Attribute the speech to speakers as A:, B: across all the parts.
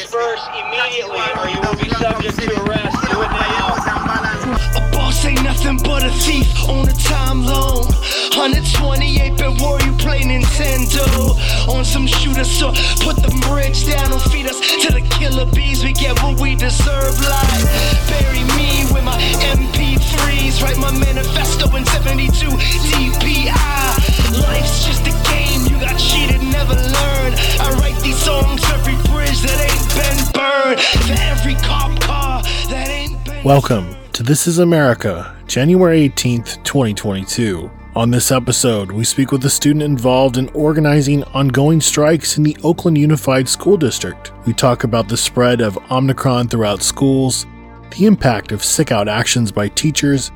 A: disperse immediately or you will be subject to arrest.
B: Ain't nothing but a thief on a time loan. 128 bit war, you play Nintendo. On some shooter, so put the bridge down and feed us to the killer bees. We get what we deserve, bury me with my MP3s. Write my manifesto in 72 DPI. Life's just a game, you got cheated, never learn. I write these songs every bridge that ain't been burned. For every cop car that ain't been.
C: Welcome to This is America, January 18th, 2022. On this episode, we speak with a student involved in organizing ongoing strikes in the Oakland Unified School District. We talk about the spread of Omicron throughout schools, the impact of sick out actions by teachers,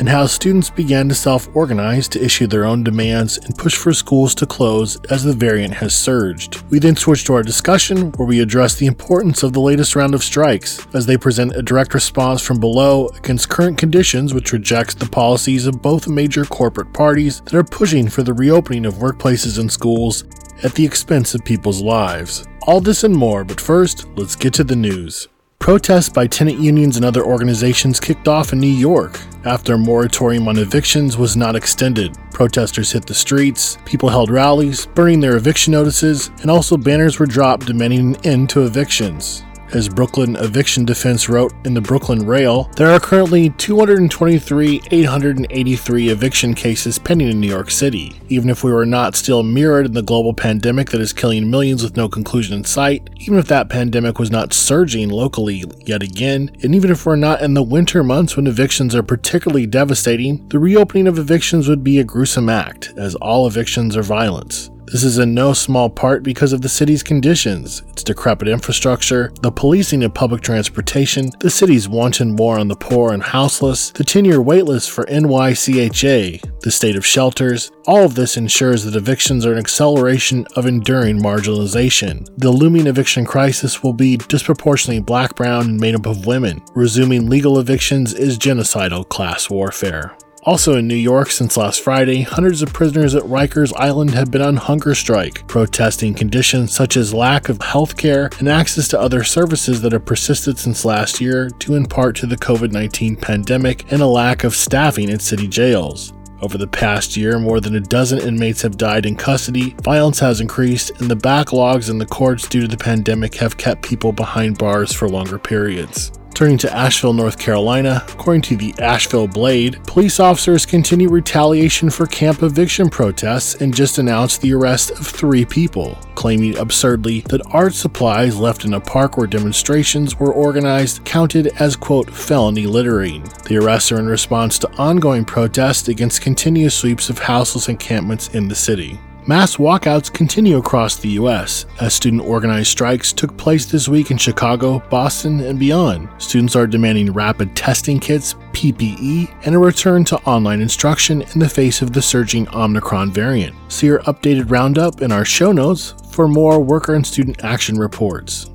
C: and how students began to self organize to issue their own demands and push for schools to close as the variant has surged. We then switch to our discussion where we address the importance of the latest round of strikes as they present a direct response from below against current conditions which rejects the policies of both major corporate parties that are pushing for the reopening of workplaces and schools at the expense of people's lives. All this and more, but first, let's get to the news. Protests by tenant unions and other organizations kicked off in New York after a moratorium on evictions was not extended. Protesters hit the streets, people held rallies, burning their eviction notices, and also banners were dropped demanding an end to evictions. As Brooklyn Eviction Defense wrote in the Brooklyn Rail, there are currently 223,883 eviction cases pending in New York City. Even if we were not still mirrored in the global pandemic that is killing millions with no conclusion in sight, even if that pandemic was not surging locally yet again, and even if we're not in the winter months when evictions are particularly devastating, the reopening of evictions would be a gruesome act, as all evictions are violence. This is in no small part because of the city's conditions, its decrepit infrastructure, the policing of public transportation, the city's wanton war on the poor and houseless, the 10 year waitlist for NYCHA, the state of shelters. All of this ensures that evictions are an acceleration of enduring marginalization. The looming eviction crisis will be disproportionately black, brown, and made up of women. Resuming legal evictions is genocidal class warfare. Also in New York since last Friday, hundreds of prisoners at Rikers Island have been on hunger strike, protesting conditions such as lack of health care and access to other services that have persisted since last year, due in part to the COVID 19 pandemic and a lack of staffing at city jails. Over the past year, more than a dozen inmates have died in custody, violence has increased, and the backlogs in the courts due to the pandemic have kept people behind bars for longer periods. Turning to Asheville, North Carolina, according to the Asheville Blade, police officers continue retaliation for camp eviction protests and just announced the arrest of three people, claiming absurdly that art supplies left in a park where demonstrations were organized counted as, quote, felony littering. The arrests are in response to ongoing protests against continuous sweeps of houseless encampments in the city. Mass walkouts continue across the U.S. as student organized strikes took place this week in Chicago, Boston, and beyond. Students are demanding rapid testing kits, PPE, and a return to online instruction in the face of the surging Omicron variant. See our updated roundup in our show notes for more worker and student action reports.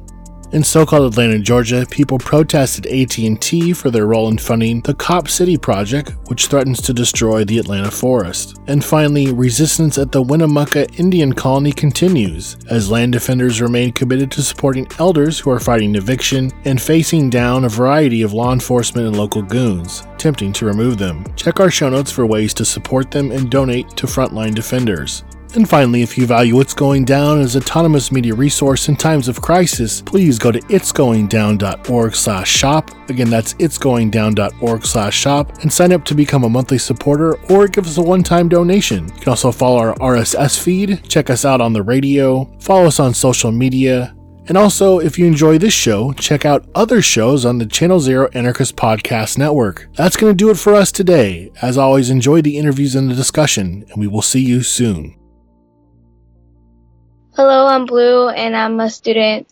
C: In so-called Atlanta, Georgia, people protested AT&T for their role in funding the Cop City project, which threatens to destroy the Atlanta forest. And finally, resistance at the Winnemucca Indian colony continues as land defenders remain committed to supporting elders who are fighting eviction and facing down a variety of law enforcement and local goons, attempting to remove them. Check our show notes for ways to support them and donate to frontline defenders. And finally, if you value It's Going Down as autonomous media resource in times of crisis, please go to itsgoingdown.org slash shop. Again, that's itsgoingdown.org slash shop and sign up to become a monthly supporter or give us a one-time donation. You can also follow our RSS feed, check us out on the radio, follow us on social media, and also, if you enjoy this show, check out other shows on the Channel Zero Anarchist Podcast Network. That's going to do it for us today. As always, enjoy the interviews and the discussion, and we will see you soon.
D: Hello, I'm Blue, and I'm a student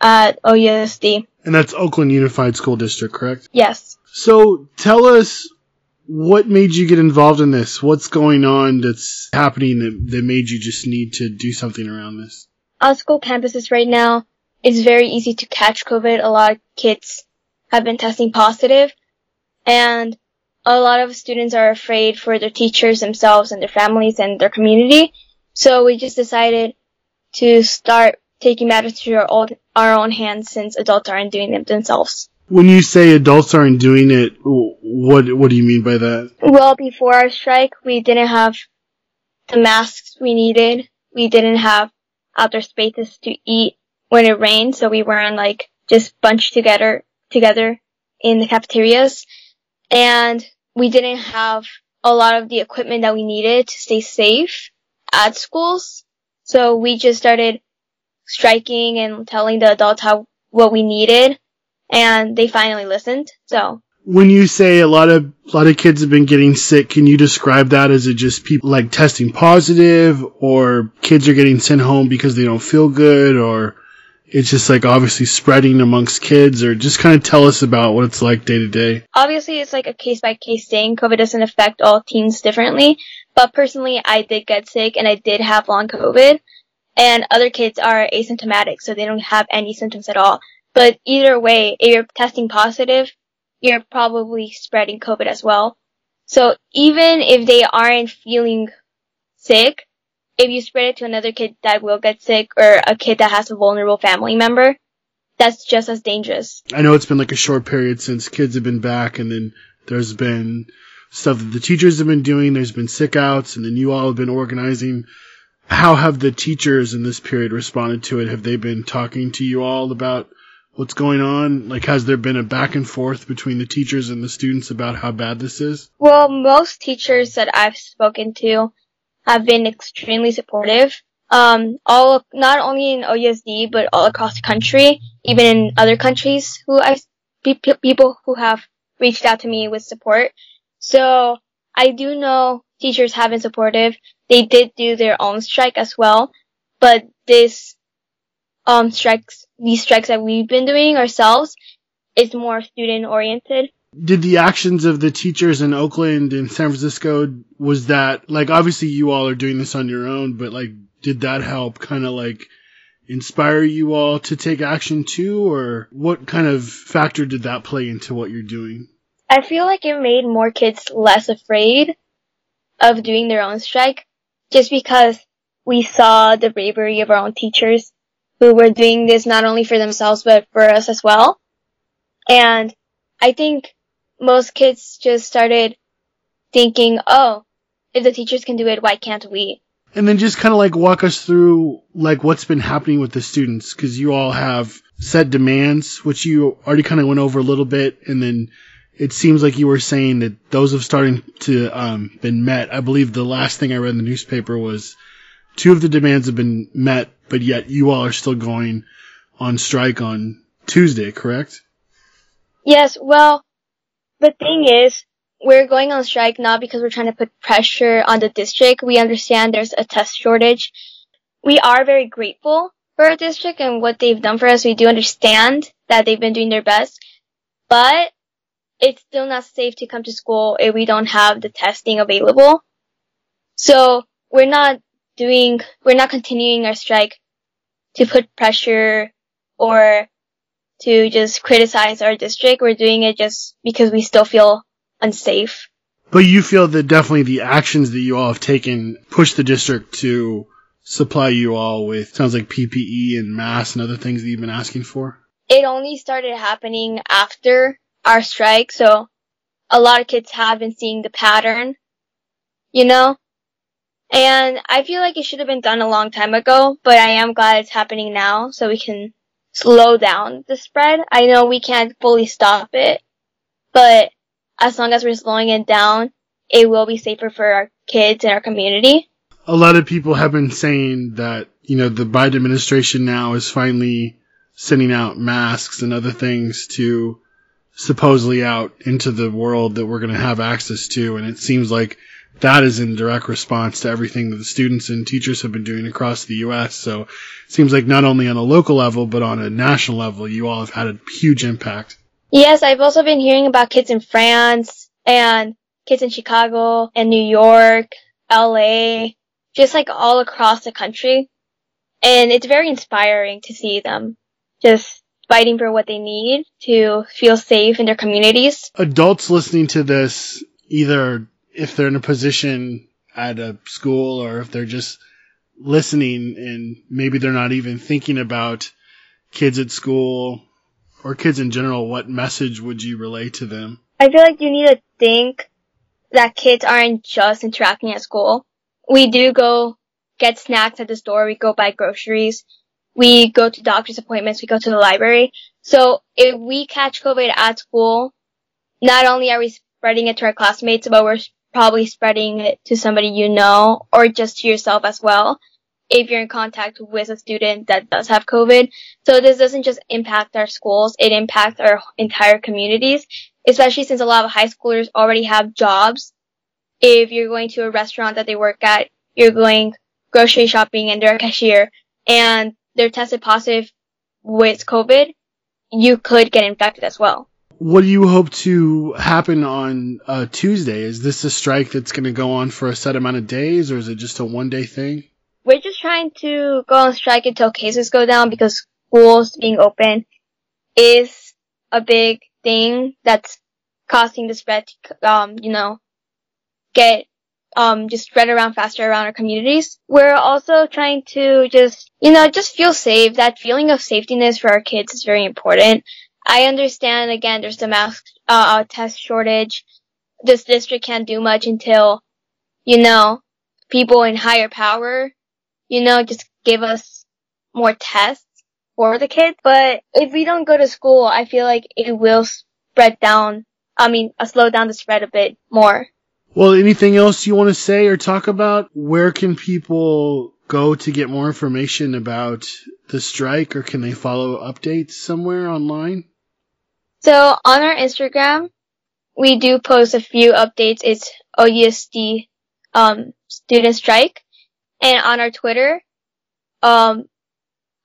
D: at OUSD.
C: And that's Oakland Unified School District, correct?
D: Yes.
C: So tell us what made you get involved in this? What's going on that's happening that, that made you just need to do something around this?
D: On school campuses right now, it's very easy to catch COVID. A lot of kids have been testing positive, and a lot of students are afraid for their teachers themselves and their families and their community. So we just decided to start taking matters to our own, our own hands since adults aren't doing them themselves.
C: When you say adults aren't doing it, what what do you mean by that?
D: Well, before our strike, we didn't have the masks we needed. We didn't have outdoor spaces to eat when it rained, so we weren't like just bunched together together in the cafeterias. And we didn't have a lot of the equipment that we needed to stay safe at schools. So we just started striking and telling the adults how what we needed and they finally listened. So
C: when you say a lot of a lot of kids have been getting sick, can you describe that as it just people like testing positive, or kids are getting sent home because they don't feel good, or it's just like obviously spreading amongst kids, or just kind of tell us about what it's like day to day.
D: Obviously, it's like a case by case thing. COVID doesn't affect all teens differently, but personally, I did get sick and I did have long COVID, and other kids are asymptomatic, so they don't have any symptoms at all. But either way, if you're testing positive, you're probably spreading COVID as well. So even if they aren't feeling sick, if you spread it to another kid that will get sick or a kid that has a vulnerable family member, that's just as dangerous.
C: I know it's been like a short period since kids have been back and then there's been stuff that the teachers have been doing. There's been sick outs and then you all have been organizing. How have the teachers in this period responded to it? Have they been talking to you all about what's going on? Like, has there been a back and forth between the teachers and the students about how bad this is?
D: Well, most teachers that I've spoken to have been extremely supportive. Um, all, not only in OUSD, but all across the country, even in other countries who I, people who have reached out to me with support. So I do know teachers have been supportive. They did do their own strike as well, but this um, strikes, these strikes that we've been doing ourselves is more student oriented.
C: Did the actions of the teachers in Oakland and San Francisco, was that, like, obviously you all are doing this on your own, but like, did that help kind of like inspire you all to take action too, or what kind of factor did that play into what you're doing?
D: I feel like it made more kids less afraid of doing their own strike just because we saw the bravery of our own teachers who were doing this not only for themselves but for us as well. And I think most kids just started thinking, oh, if the teachers can do it, why can't we?
C: And then just kind of like walk us through like what's been happening with the students because you all have set demands, which you already kind of went over a little bit, and then it seems like you were saying that those have started to um, been met. I believe the last thing I read in the newspaper was two of the demands have been met, but yet you all are still going on strike on Tuesday, correct?
D: Yes, well, the thing is, we're going on strike not because we're trying to put pressure on the district. We understand there's a test shortage. We are very grateful for our district and what they've done for us. We do understand that they've been doing their best, but it's still not safe to come to school if we don't have the testing available. So we're not doing, we're not continuing our strike to put pressure or to just criticize our district. We're doing it just because we still feel unsafe.
C: But you feel that definitely the actions that you all have taken push the district to supply you all with sounds like PPE and masks and other things that you've been asking for?
D: It only started happening after our strike, so a lot of kids have been seeing the pattern, you know? And I feel like it should have been done a long time ago, but I am glad it's happening now so we can slow down the spread. I know we can't fully stop it, but as long as we're slowing it down, it will be safer for our kids and our community.
C: A lot of people have been saying that, you know, the Biden administration now is finally sending out masks and other things to supposedly out into the world that we're going to have access to. And it seems like that is in direct response to everything that the students and teachers have been doing across the U.S. So it seems like not only on a local level, but on a national level, you all have had a huge impact.
D: Yes, I've also been hearing about kids in France and kids in Chicago and New York, LA, just like all across the country. And it's very inspiring to see them just fighting for what they need to feel safe in their communities.
C: Adults listening to this, either if they're in a position at a school or if they're just listening and maybe they're not even thinking about kids at school or kids in general, what message would you relay to them?
D: I feel like you need to think that kids aren't just interacting at school. We do go get snacks at the store. We go buy groceries. We go to doctor's appointments. We go to the library. So if we catch COVID at school, not only are we spreading it to our classmates, but we're probably spreading it to somebody you know or just to yourself as well if you're in contact with a student that does have COVID. So this doesn't just impact our schools, it impacts our entire communities, especially since a lot of high schoolers already have jobs. If you're going to a restaurant that they work at, you're going grocery shopping and they're a cashier and they're tested positive with COVID, you could get infected as well.
C: What do you hope to happen on uh, Tuesday? Is this a strike that's going to go on for a set amount of days, or is it just a one day thing?
D: We're just trying to go on strike until cases go down because schools being open is a big thing that's causing the spread to, um, you know, get um, just spread around faster around our communities. We're also trying to just, you know, just feel safe. That feeling of safetyness for our kids is very important. I understand again, there's the mask, uh, test shortage. This district can't do much until, you know, people in higher power, you know, just give us more tests for the kids. But if we don't go to school, I feel like it will spread down. I mean, uh, slow down the spread a bit more.
C: Well, anything else you want to say or talk about? Where can people go to get more information about the strike or can they follow updates somewhere online?
D: So on our Instagram, we do post a few updates. It's OUSD um, student strike. And on our Twitter, um,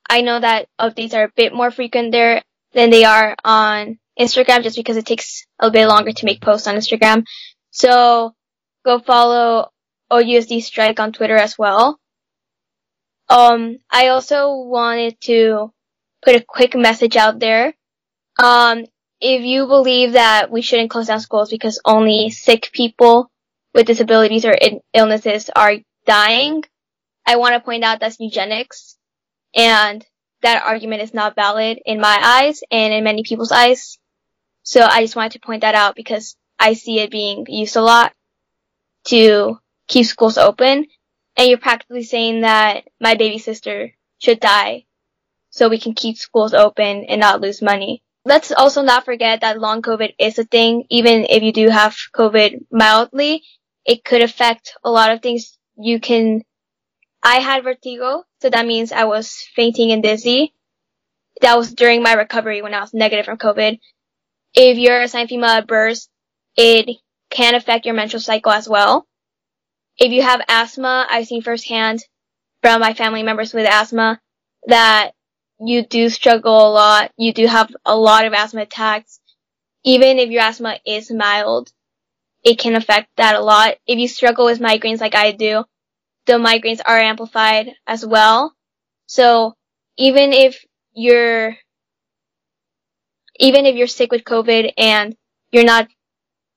D: I know that updates are a bit more frequent there than they are on Instagram just because it takes a bit longer to make posts on Instagram. So go follow OUSD Strike on Twitter as well. Um, I also wanted to put a quick message out there. Um, if you believe that we shouldn't close down schools because only sick people with disabilities or illnesses are dying, I want to point out that's eugenics and that argument is not valid in my eyes and in many people's eyes. So I just wanted to point that out because I see it being used a lot to keep schools open. And you're practically saying that my baby sister should die so we can keep schools open and not lose money. Let's also not forget that long COVID is a thing. Even if you do have COVID mildly, it could affect a lot of things. You can, I had vertigo, so that means I was fainting and dizzy. That was during my recovery when I was negative from COVID. If you're assigned female burst, it can affect your menstrual cycle as well. If you have asthma, I've seen firsthand from my family members with asthma that you do struggle a lot. You do have a lot of asthma attacks. Even if your asthma is mild, it can affect that a lot. If you struggle with migraines like I do, the migraines are amplified as well. So even if you're, even if you're sick with COVID and you're not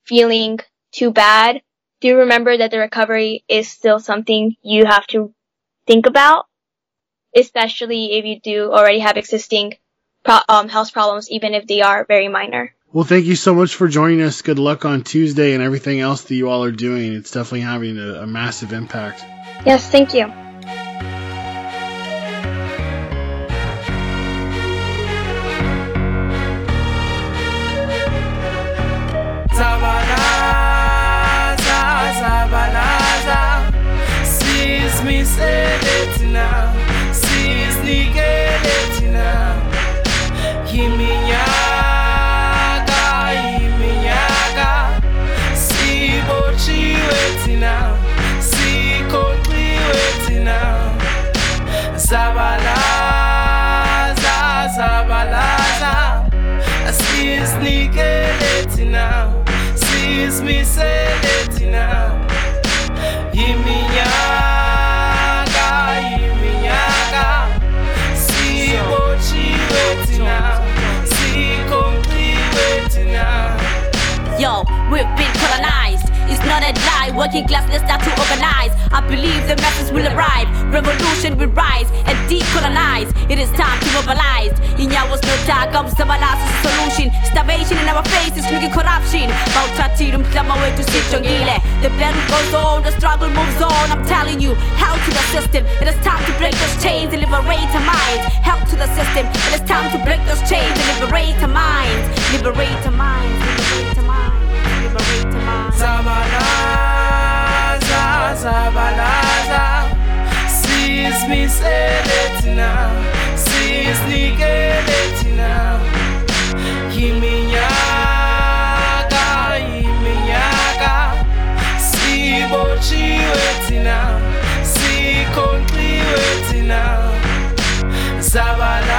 D: feeling too bad, do remember that the recovery is still something you have to think about, especially if you do already have existing pro- um, health problems, even if they are very minor.
C: Well, thank you so much for joining us. Good luck on Tuesday and everything else that you all are doing. It's definitely having a, a massive impact.
D: Yes, thank you.
E: Working class, let's start to organize. I believe the masses will arrive. Revolution will rise and decolonize. It is time to mobilize. In was no dark, I'm civilized solution. Starvation in our faces, looking corruption. Climb my way to sit on The battle goes on, the struggle moves on. I'm telling you, help to the system. It is time to break those chains and liberate our minds. Help to the system. It is time to break those chains and liberate our minds. Liberate our minds. Liberate our minds. Liberate our minds.
F: Zabalaza, zabalaza. Sismi seletina, sisnikeletina. Iminyaka, iminyaka. Sibochiwe tina, sikonxiwe tina. Zabalaza,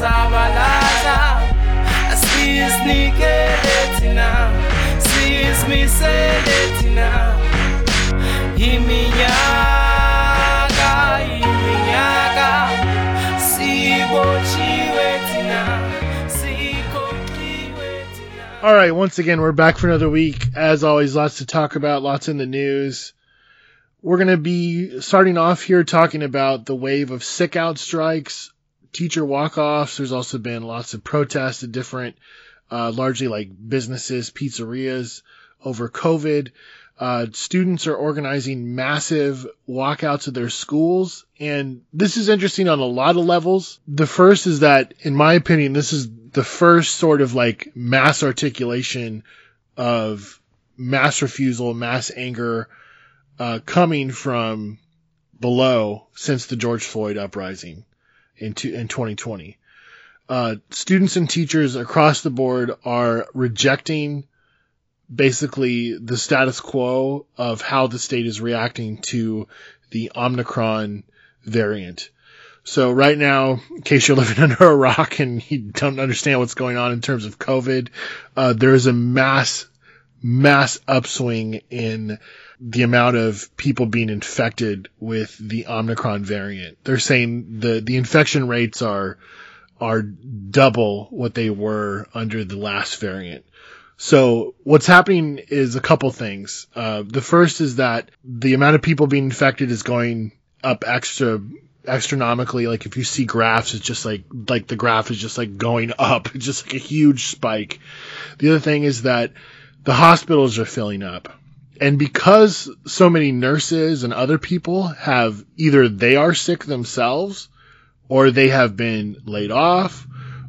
F: zabalaza. Sisnikele tina, sismisele
C: All right, once again, we're back for another week. As always, lots to talk about, lots in the news. We're going to be starting off here talking about the wave of sick out strikes, teacher walk offs. There's also been lots of protests at different, uh, largely like businesses, pizzerias over COVID. Uh, students are organizing massive walkouts of their schools. And this is interesting on a lot of levels. The first is that, in my opinion, this is the first sort of like mass articulation of mass refusal, mass anger, uh, coming from below since the George Floyd uprising in, two, in 2020. Uh, students and teachers across the board are rejecting basically the status quo of how the state is reacting to the Omicron variant. So right now, in case you're living under a rock and you don't understand what's going on in terms of COVID, uh, there is a mass, mass upswing in the amount of people being infected with the Omicron variant. They're saying the, the infection rates are, are double what they were under the last variant. So what's happening is a couple things. Uh, the first is that the amount of people being infected is going up extra, astronomically. Like if you see graphs, it's just like, like the graph is just like going up. It's just like a huge spike. The other thing is that the hospitals are filling up. And because so many nurses and other people have either they are sick themselves or they have been laid off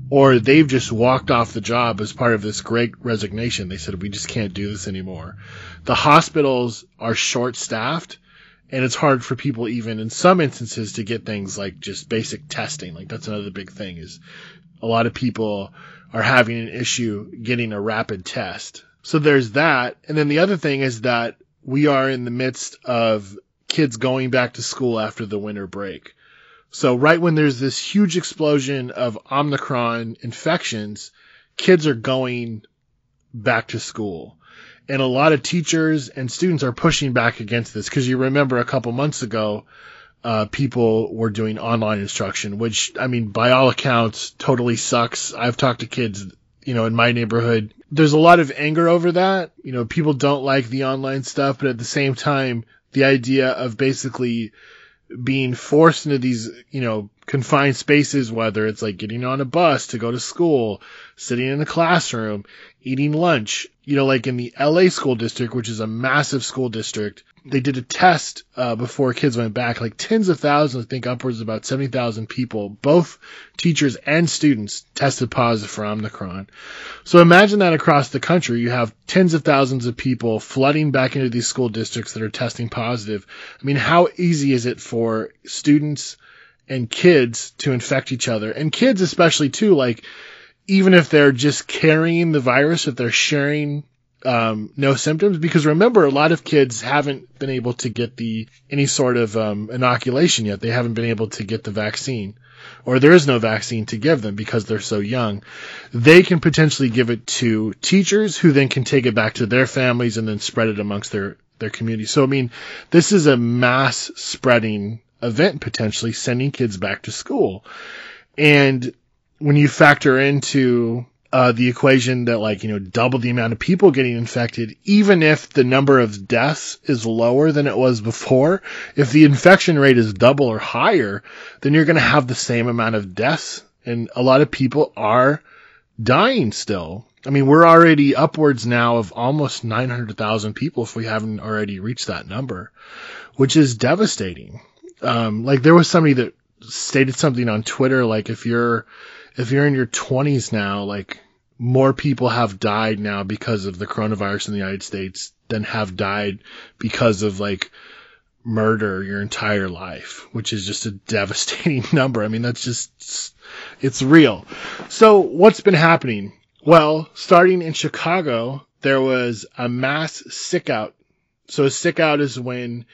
C: or they've just walked off the job as part of this great resignation. They said, we just can't do this anymore. The hospitals are short staffed and it's hard for people even in some instances to get things like just basic testing. Like that's another big thing is a lot of people are having an issue getting a rapid test. So there's that. And then the other thing is that we are in the midst of kids going back to school after the winter break. So right when there's this huge explosion of Omicron infections, kids are going back to school. And a lot of teachers and students are pushing back against this because you remember a couple months ago, uh, people were doing online instruction, which I mean, by all accounts, totally sucks. I've talked to kids, you know, in my neighborhood. There's a lot of anger over that. You know, people don't like the online stuff, but at the same time, the idea of basically being forced into these, you know, confined spaces, whether it's like getting on a bus to go to school, sitting in a classroom, eating lunch, you know, like in the LA school district, which is a massive school district, they did a test, uh, before kids went back, like tens of thousands, I think upwards of about 70,000 people, both teachers and students tested positive for Omicron. So imagine that across the country, you have tens of thousands of people flooding back into these school districts that are testing positive. I mean, how easy is it for students and kids to infect each other? And kids especially too, like, even if they're just carrying the virus, if they're sharing um, no symptoms, because remember, a lot of kids haven't been able to get the any sort of um, inoculation yet. They haven't been able to get the vaccine, or there is no vaccine to give them because they're so young. They can potentially give it to teachers, who then can take it back to their families and then spread it amongst their their community. So I mean, this is a mass spreading event potentially, sending kids back to school, and when you factor into uh, the equation that like, you know, double the amount of people getting infected, even if the number of deaths is lower than it was before, if the infection rate is double or higher, then you're going to have the same amount of deaths. And a lot of people are dying still. I mean, we're already upwards now of almost 900,000 people if we haven't already reached that number, which is devastating. Um, like there was somebody that stated something on Twitter, like if you're, if you're in your 20s now, like more people have died now because of the coronavirus in the United States than have died because of like murder your entire life, which is just a devastating number. I mean, that's just, it's real. So what's been happening? Well, starting in Chicago, there was a mass sick out. So a sick out is when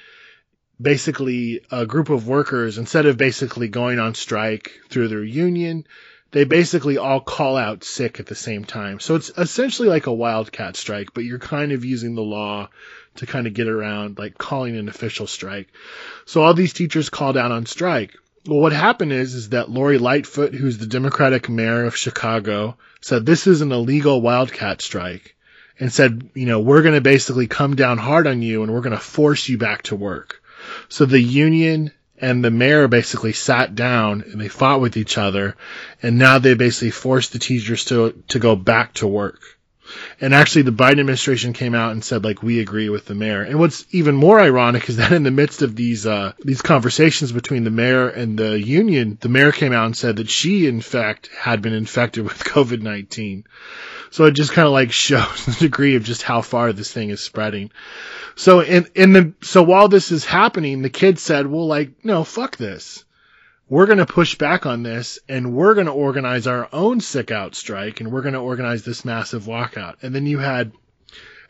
C: basically a group of workers, instead of basically going on strike through their union, they basically all call out sick at the same time. So it's essentially like a wildcat strike, but you're kind of using the law to kind of get around like calling an official strike. So all these teachers called out on strike. Well, what happened is, is that Lori Lightfoot, who's the Democratic mayor of Chicago, said this is an illegal wildcat strike and said, you know, we're going to basically come down hard on you and we're going to force you back to work. So the union and the mayor basically sat down and they fought with each other and now they basically forced the teachers to to go back to work. And actually the Biden administration came out and said like we agree with the mayor. And what's even more ironic is that in the midst of these uh these conversations between the mayor and the union, the mayor came out and said that she in fact had been infected with COVID-19. So it just kind of like shows the degree of just how far this thing is spreading. So in in the so while this is happening, the kids said, "Well, like no, fuck this. We're going to push back on this, and we're going to organize our own sick out strike, and we're going to organize this massive walkout." And then you had,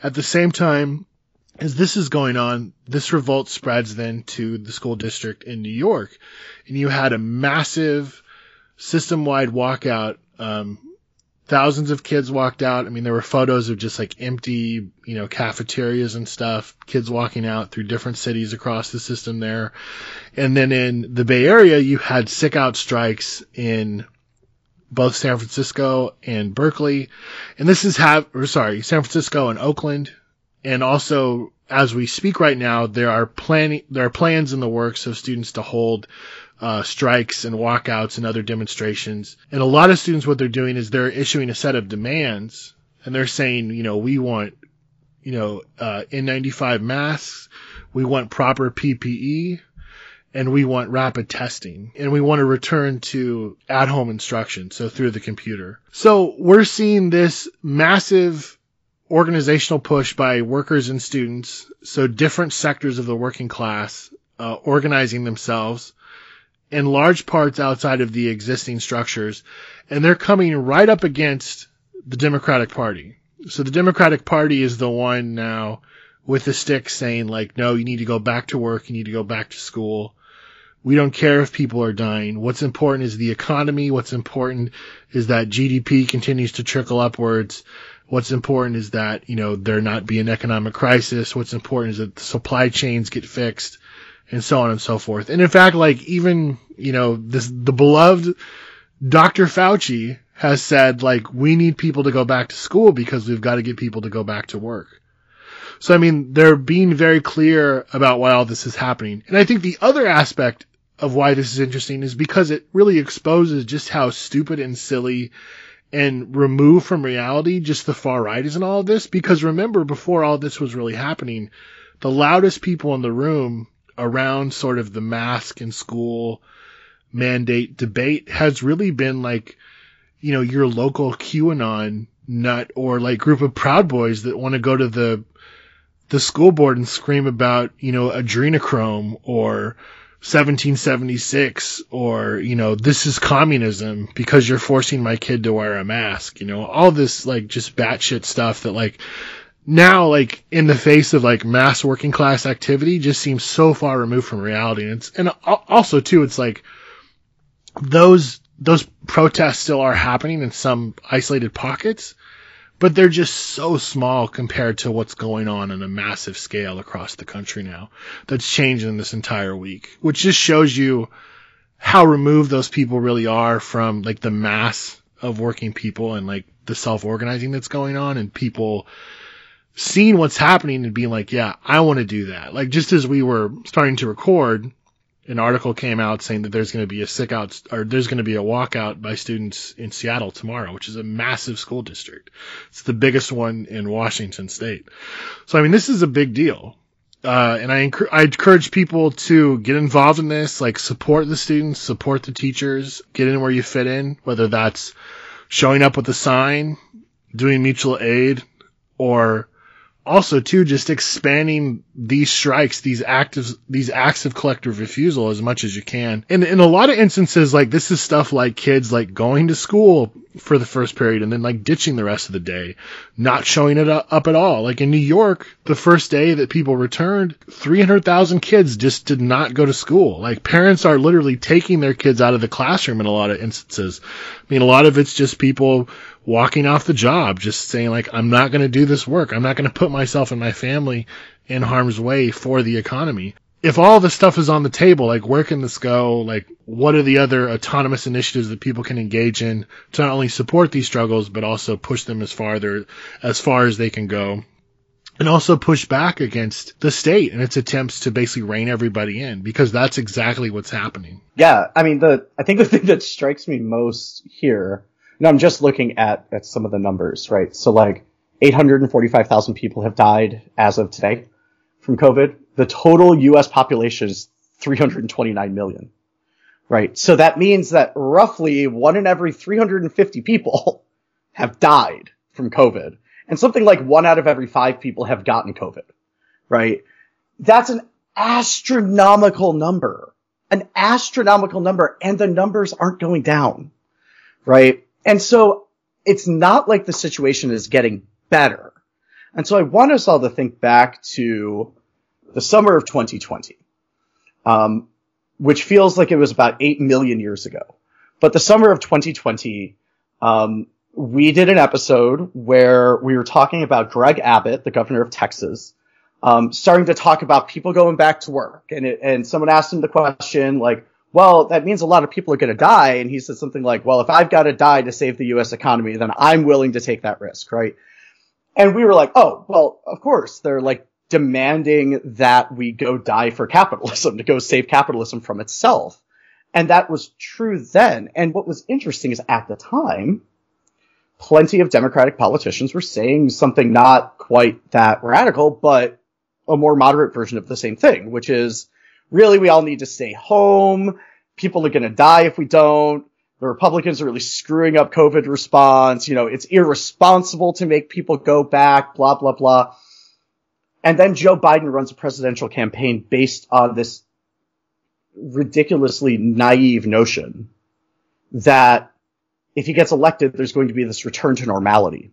C: at the same time as this is going on, this revolt spreads then to the school district in New York, and you had a massive system-wide walkout. Um, thousands of kids walked out. I mean, there were photos of just like empty, you know, cafeterias and stuff, kids walking out through different cities across the system there. And then in the Bay Area, you had sick out strikes in both San Francisco and Berkeley. And this is have, or sorry, San Francisco and Oakland. And also, as we speak right now, there are planning, there are plans in the works of students to hold uh, strikes and walkouts and other demonstrations. And a lot of students, what they're doing is they're issuing a set of demands and they're saying, you know, we want, you know, uh, N95 masks, we want proper PPE, and we want rapid testing, and we want to return to at-home instruction, so through the computer. So we're seeing this massive organizational push by workers and students, so different sectors of the working class uh, organizing themselves in large parts outside of the existing structures, and they're coming right up against the Democratic Party. So the Democratic Party is the one now with the stick saying like, no, you need to go back to work, you need to go back to school. We don't care if people are dying. What's important is the economy. What's important is that GDP continues to trickle upwards. What's important is that, you know, there not be an economic crisis. What's important is that the supply chains get fixed and so on and so forth. And in fact, like even, you know, this, the beloved Dr. Fauci has said, like, we need people to go back to school because we've got to get people to go back to work. So, I mean, they're being very clear about why all this is happening. And I think the other aspect of why this is interesting is because it really exposes just how stupid and silly and removed from reality just the far right is in all of this. Because remember, before all this was really happening, the loudest people in the room around sort of the mask and school mandate debate has really been like, you know, your local QAnon nut or like group of Proud Boys that want to go to the the school board and scream about, you know, adrenochrome or 1776 or, you know, this is communism because you're forcing my kid to wear a mask, you know, all this like just batshit stuff that like now, like in the face of like mass working class activity, just seems so far removed from reality. And it's and also too, it's like those those protests still are happening in some isolated pockets, but they're just so small compared to what's going on on a massive scale across the country now. That's changing this entire week, which just shows you how removed those people really are from like the mass of working people and like the self organizing that's going on and people seeing what's happening and being like, yeah, I want to do that. Like just as we were starting to record, an article came out saying that there's going to be a sick out or there's going to be a walkout by students in Seattle tomorrow, which is a massive school district. It's the biggest one in Washington state. So, I mean, this is a big deal. Uh, and I, encourage, I encourage people to get involved in this, like support the students, support the teachers, get in where you fit in, whether that's showing up with a sign, doing mutual aid, or also too just expanding these strikes these active these acts of collective refusal as much as you can. And in a lot of instances like this is stuff like kids like going to school for the first period and then like ditching the rest of the day not showing it up at all. Like in new york the first day that people returned 300000 kids just did not go to school. Like parents are literally taking their kids out of the classroom in a lot of instances. I mean a lot of it's just people walking off the job, just saying like, I'm not going to do this work. I'm not going to put myself and my family in harm's way for the economy. If all this stuff is on the table, like where can this go? Like what are the other autonomous initiatives that people can engage in to not only support these struggles, but also push them as farther, as far as they can go? And also push back against the state and its attempts to basically rein everybody in because that's exactly what's happening.
G: Yeah. I mean, the, I think the thing that strikes me most here and I'm just looking at, at some of the numbers, right? So like 845,000 people have died as of today from COVID. The total US population is 329 million, right? So that means that roughly one in every 350 people have died from COVID and something like one out of every five people have gotten COVID, right? That's an astronomical number, an astronomical number and the numbers aren't going down, right? And so it's not like the situation is getting better. And so I want us all to think back to the summer of 2020, um, which feels like it was about 8 million years ago. But the summer of 2020, um, we did an episode where we were talking about Greg Abbott, the governor of Texas, um, starting to talk about people going back to work. And, it, and someone asked him the question, like, well, that means a lot of people are going to die. And he said something like, well, if I've got to die to save the U.S. economy, then I'm willing to take that risk, right? And we were like, oh, well, of course, they're like demanding that we go die for capitalism, to go save capitalism from itself. And that was true then. And what was interesting is at the time, plenty of Democratic politicians were saying something not quite that radical, but a more moderate version of the same thing, which is, really we all need to stay home. People are going to die if we don't. The Republicans are really screwing up COVID response. You know, it's irresponsible to make people go back, blah, blah, blah. And then Joe Biden runs a presidential campaign based on this ridiculously naive notion that if he gets elected, there's going to be this return to normality.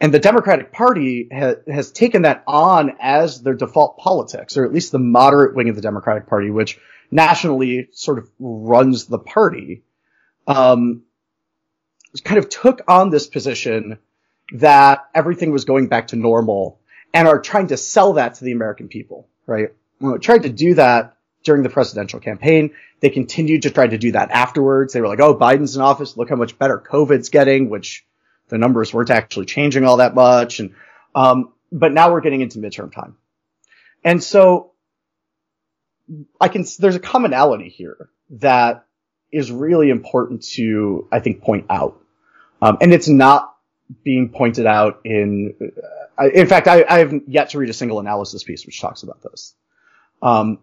G: And the Democratic Party ha- has taken that on as their default politics, or at least the moderate wing of the Democratic Party, which nationally sort of runs the party, um, kind of took on this position that everything was going back to normal and are trying to sell that to the American people, right? Well, tried to do that during the presidential campaign. They continued to try to do that afterwards. They were like, oh, Biden's in office. Look how much better COVID's getting, which the numbers weren't actually changing all that much. And, um, but now we're getting into midterm time. And so I can, there's a commonality here that is really important to, I think, point out. Um, and it's not being pointed out in, uh, in fact, I, I, have yet to read a single analysis piece which talks about this. Um,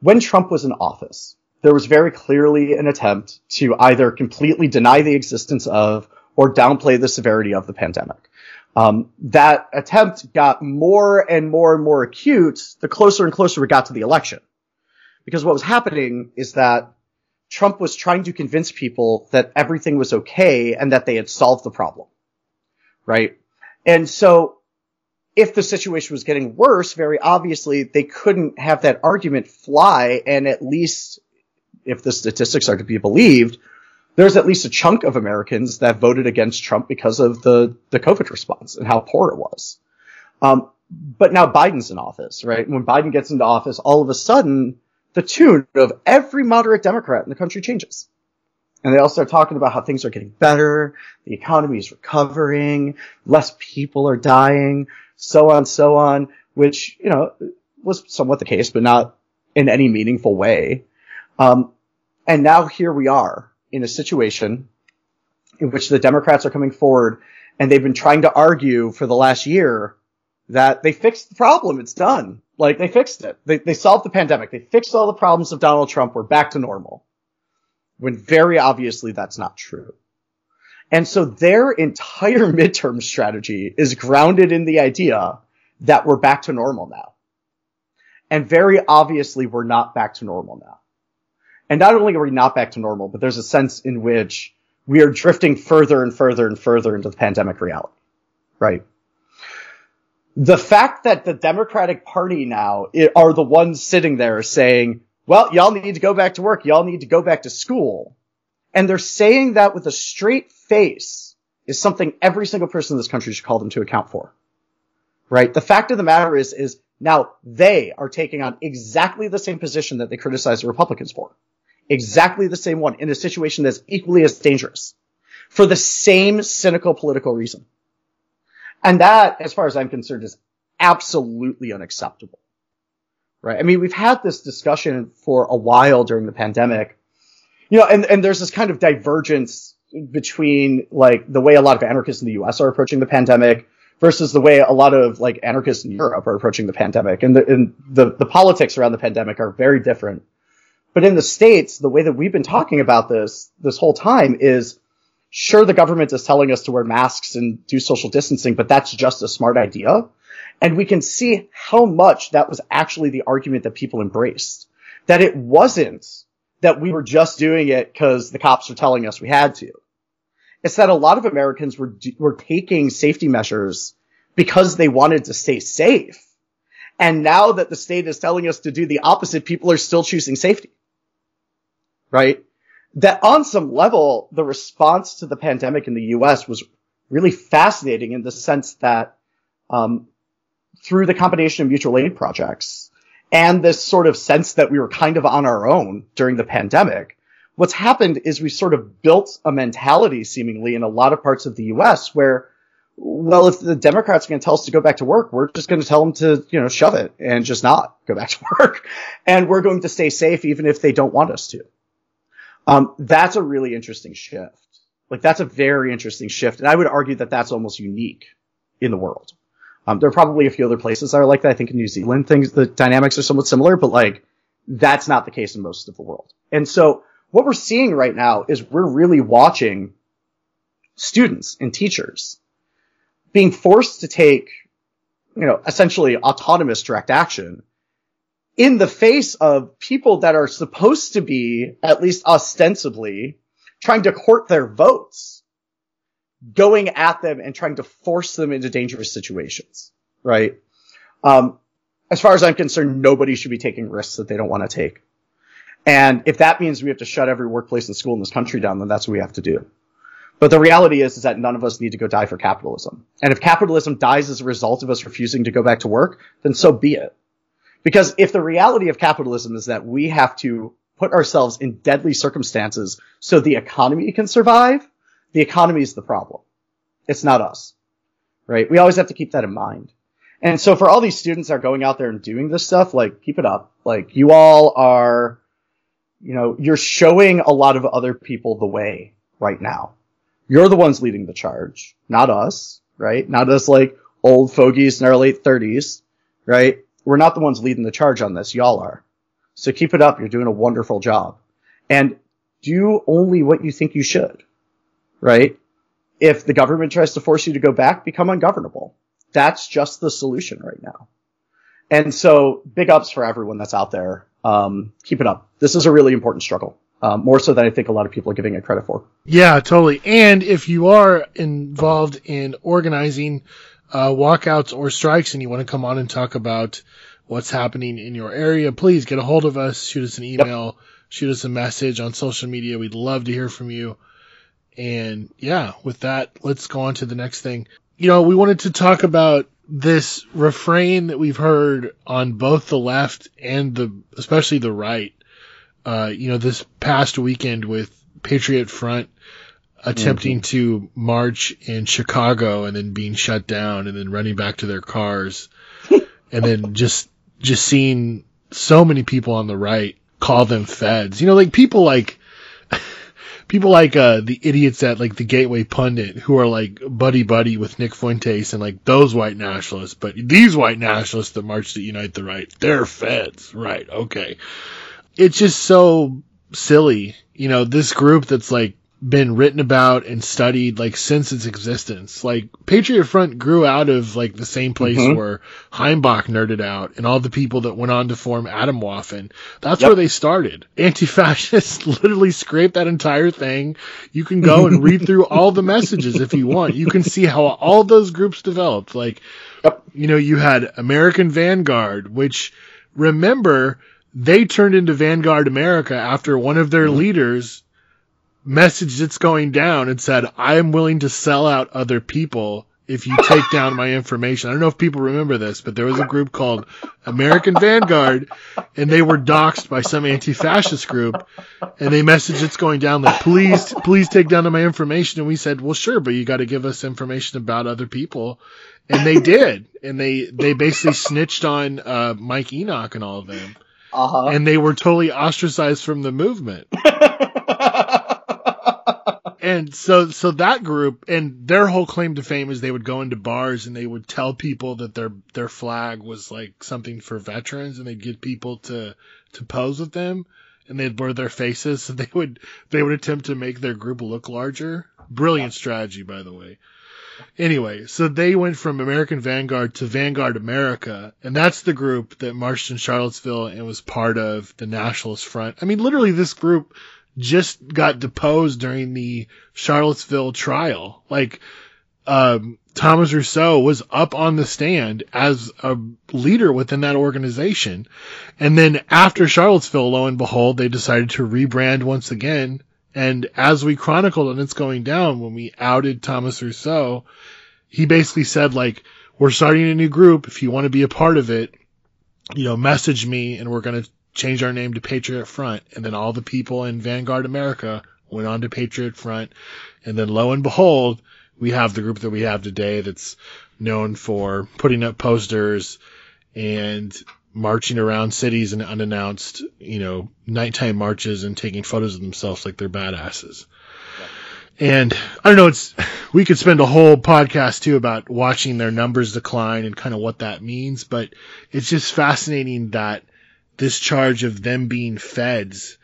G: when Trump was in office, there was very clearly an attempt to either completely deny the existence of or downplay the severity of the pandemic. Um, that attempt got more and more and more acute the closer and closer we got to the election. Because what was happening is that Trump was trying to convince people that everything was okay and that they had solved the problem. Right? And so if the situation was getting worse, very obviously they couldn't have that argument fly and at least if the statistics are to be believed, there's at least a chunk of Americans that voted against Trump because of the, the COVID response and how poor it was. Um, but now Biden's in office, right? When Biden gets into office, all of a sudden, the tune of every moderate Democrat in the country changes. And they all start talking about how things are getting better, the economy is recovering, less people are dying, so on, so on, which, you know, was somewhat the case, but not in any meaningful way. Um, and now here we are in a situation in which the Democrats are coming forward and they've been trying to argue for the last year that they fixed the problem. It's done. Like they fixed it. They, they solved the pandemic. They fixed all the problems of Donald Trump. We're back to normal. When very obviously that's not true. And so their entire midterm strategy is grounded in the idea that we're back to normal now. And very obviously we're not back to normal now. And not only are we not back to normal, but there's a sense in which we are drifting further and further and further into the pandemic reality. Right? The fact that the Democratic Party now are the ones sitting there saying, well, y'all need to go back to work. Y'all need to go back to school. And they're saying that with a straight face is something every single person in this country should call them to account for. Right? The fact of the matter is, is now they are taking on exactly the same position that they criticize the Republicans for. Exactly the same one in a situation that's equally as dangerous for the same cynical political reason. And that, as far as I'm concerned, is absolutely unacceptable. Right? I mean, we've had this discussion for a while during the pandemic. You know, and, and there's this kind of divergence between like the way a lot of anarchists in the US are approaching the pandemic versus the way a lot of like anarchists in Europe are approaching the pandemic. And the, and the, the politics around the pandemic are very different. But in the States, the way that we've been talking about this, this whole time is sure the government is telling us to wear masks and do social distancing, but that's just a smart idea. And we can see how much that was actually the argument that people embraced. That it wasn't that we were just doing it because the cops were telling us we had to. It's that a lot of Americans were, were taking safety measures because they wanted to stay safe. And now that the state is telling us to do the opposite, people are still choosing safety. Right? That on some level, the response to the pandemic in the US was really fascinating in the sense that, um, through the combination of mutual aid projects and this sort of sense that we were kind of on our own during the pandemic, what's happened is we sort of built a mentality seemingly in a lot of parts of the US where, well, if the Democrats are going to tell us to go back to work, we're just going to tell them to, you know, shove it and just not go back to work. And we're going to stay safe even if they don't want us to. Um, that's a really interesting shift. Like that's a very interesting shift. And I would argue that that's almost unique in the world. Um, there are probably a few other places that are like that. I think in New Zealand, things, the dynamics are somewhat similar, but like that's not the case in most of the world. And so what we're seeing right now is we're really watching students and teachers being forced to take, you know, essentially autonomous direct action in the face of people that are supposed to be, at least ostensibly, trying to court their votes, going at them and trying to force them into dangerous situations, right? Um, as far as I'm concerned, nobody should be taking risks that they don't want to take. And if that means we have to shut every workplace and school in this country down, then that's what we have to do. But the reality is, is that none of us need to go die for capitalism. And if capitalism dies as a result of us refusing to go back to work, then so be it. Because if the reality of capitalism is that we have to put ourselves in deadly circumstances so the economy can survive, the economy is the problem. It's not us. Right? We always have to keep that in mind. And so for all these students that are going out there and doing this stuff, like keep it up. Like you all are you know, you're showing a lot of other people the way right now. You're the ones leading the charge, not us, right? Not us like old fogies in our late thirties, right? We're not the ones leading the charge on this. Y'all are. So keep it up. You're doing a wonderful job and do only what you think you should, right? If the government tries to force you to go back, become ungovernable. That's just the solution right now. And so big ups for everyone that's out there um, keep it up. This is a really important struggle. Um, more so than I think a lot of people are giving it credit for.
C: Yeah, totally. And if you are involved in organizing uh, walkouts or strikes and you want to come on and talk about what's happening in your area, please get a hold of us, shoot us an email, yep. shoot us a message on social media. We'd love to hear from you. And yeah, with that, let's go on to the next thing. You know, we wanted to talk about this refrain that we've heard on both the left and the, especially the right, uh, you know, this past weekend with Patriot Front attempting to march in Chicago and then being shut down and then running back to their cars and then just just seeing so many people on the right call them feds. You know, like people like people like uh the idiots at like the Gateway Pundit who are like buddy buddy with Nick Fuentes and like those white nationalists, but these white nationalists that march to unite the right, they're feds, right? Okay. It's just so silly. You know, this group that's like been written about and studied like since its existence. Like Patriot Front grew out of like the same place
G: Mhm.
C: where Heimbach nerded out and all the people that went on to form Atomwaffen. That's
G: Yep.
C: where they started. Anti-fascists literally scraped that entire thing. You can go and read through all the messages if you want. You can see how all those groups developed. Like,
G: Yep.
C: you know, you had American Vanguard, which remember they turned into Vanguard America after one of their leaders messaged it's going down and said, I am willing to sell out other people if you take down my information. I don't know if people remember this, but there was a group called American Vanguard and they were doxxed by some anti-fascist group and they messaged it's going down like, please, please take down my information. And we said, well, sure, but you got to give us information about other people. And they did. And they, they basically snitched on, uh, Mike Enoch and all of them.
G: Uh-huh.
C: And they were totally ostracized from the movement. and so so that group and their whole claim to fame is they would go into bars and they would tell people that their their flag was like something for veterans and they'd get people to to pose with them and they'd blur their faces. So they would they would attempt to make their group look larger. Brilliant strategy by the way. Anyway so they went from american vanguard to vanguard america and that's the group that marched in charlottesville and was part of the nationalist front. I mean literally this group just got deposed during the Charlottesville trial. Like, um, Thomas Rousseau was up on the stand as a leader within that organization. And then after Charlottesville, lo and behold, they decided to rebrand once again. And as we chronicled and it's going down, when we outed Thomas Rousseau, he basically said like, we're starting a new group. If you want to be a part of it, you know, message me and we're going to change our name to Patriot Front. And then all the people in Vanguard America went on to Patriot Front. And then lo and behold, we have the group that we have today that's known for putting up posters and marching around cities in unannounced, you know, nighttime marches and taking photos of themselves like they're badasses. And I don't know, it's, we could spend a whole podcast too about watching their numbers decline and kind of what that means, but it's just fascinating that this charge of them being feds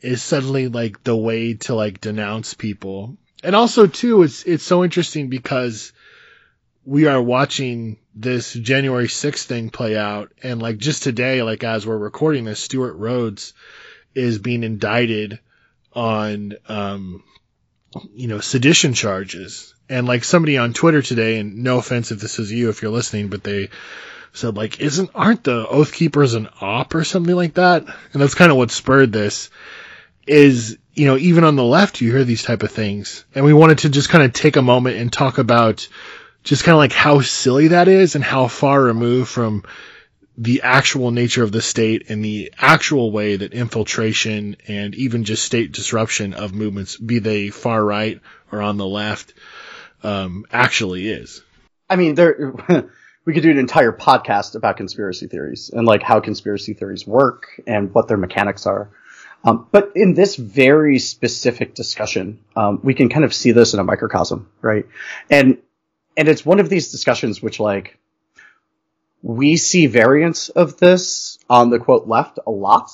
C: is suddenly like the way to like denounce people. And also too, it's, it's so interesting because we are watching this January 6th thing play out. And like just today, like as we're recording this, Stewart Rhodes is being indicted on, um, you know, sedition charges. And like somebody on Twitter today, and no offense if this is you, if you're listening, but they said like, isn't, aren't the Oath Keepers an op or something like that? And that's kind of what spurred this is, you know, even on the left, you hear these type of things. And we wanted to just kind of take a moment and talk about just kind of like how silly that is and how far removed from the actual nature of the state and the actual way that infiltration and even just state disruption of movements, be they far right or on the left, um, actually is.
G: I mean, there, we could do an entire podcast about conspiracy theories and like how conspiracy theories work and what their mechanics are. Um, but in this very specific discussion, um, we can kind of see this in a microcosm, right? And, and it's one of these discussions which like, we see variants of this on the quote left a lot.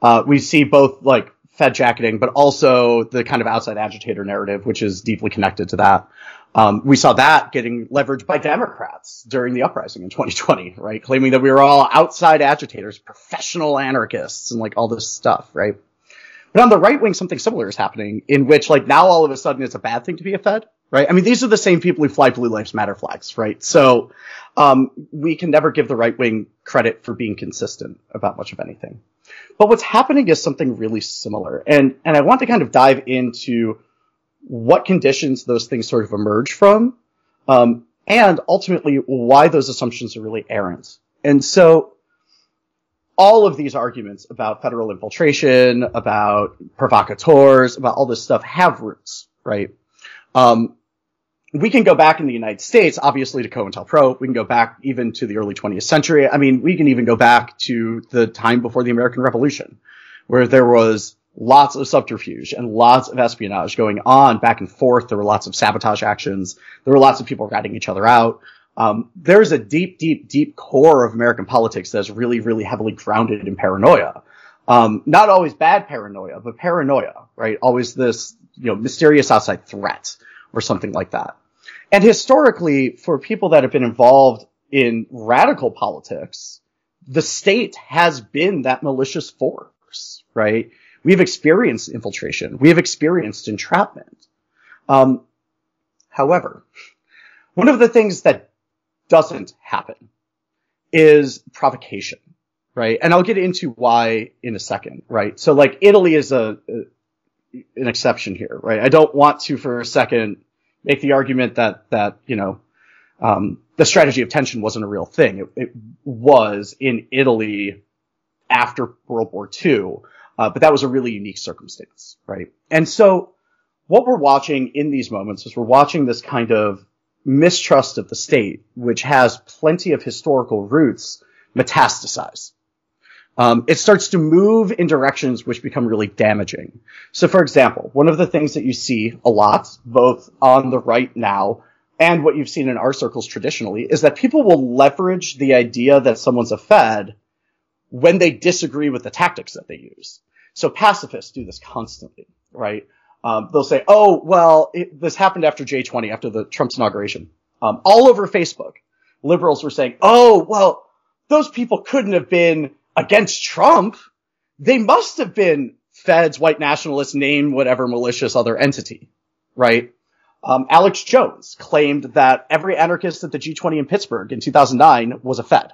G: Uh, we see both like Fed jacketing, but also the kind of outside agitator narrative, which is deeply connected to that. Um, we saw that getting leveraged by Democrats during the uprising in 2020, right? Claiming that we were all outside agitators, professional anarchists, and like all this stuff, right? But on the right wing, something similar is happening in which like now all of a sudden it's a bad thing to be a Fed, right? I mean, these are the same people who fly Blue Lives Matter flags, right? So, um, we can never give the right wing credit for being consistent about much of anything. But what's happening is something really similar. And, and I want to kind of dive into what conditions those things sort of emerge from, um, and ultimately why those assumptions are really errant. And so all of these arguments about federal infiltration, about provocateurs, about all this stuff have roots, right? Um, we can go back in the United States, obviously to COINTELPRO. We can go back even to the early 20th century. I mean, we can even go back to the time before the American Revolution, where there was lots of subterfuge and lots of espionage going on back and forth. There were lots of sabotage actions. There were lots of people ratting each other out. Um, there's a deep, deep, deep core of American politics that's really, really heavily grounded in paranoia. Um, not always bad paranoia, but paranoia, right? Always this, you know, mysterious outside threat or something like that. And historically, for people that have been involved in radical politics, the state has been that malicious force, right? We've experienced infiltration. We have experienced entrapment. Um, however, one of the things that doesn't happen is provocation, right? And I'll get into why in a second, right? So like Italy is a, a an exception here, right? I don't want to for a second make the argument that that you know um, the strategy of tension wasn't a real thing. It, it was in Italy after World War II, uh, but that was a really unique circumstance, right? And so what we're watching in these moments is we're watching this kind of mistrust of the state, which has plenty of historical roots, metastasize. Um, it starts to move in directions which become really damaging. So, for example, one of the things that you see a lot, both on the right now and what you've seen in our circles traditionally, is that people will leverage the idea that someone's a Fed when they disagree with the tactics that they use. So pacifists do this constantly, right? Um, they'll say, "Oh, well, it, this happened after J20, after the Trump's inauguration." Um, all over Facebook, liberals were saying, "Oh, well, those people couldn't have been against Trump. They must have been feds, white nationalists, name whatever malicious other entity, right?" Um, Alex Jones claimed that every anarchist at the G20 in Pittsburgh in 2009 was a Fed,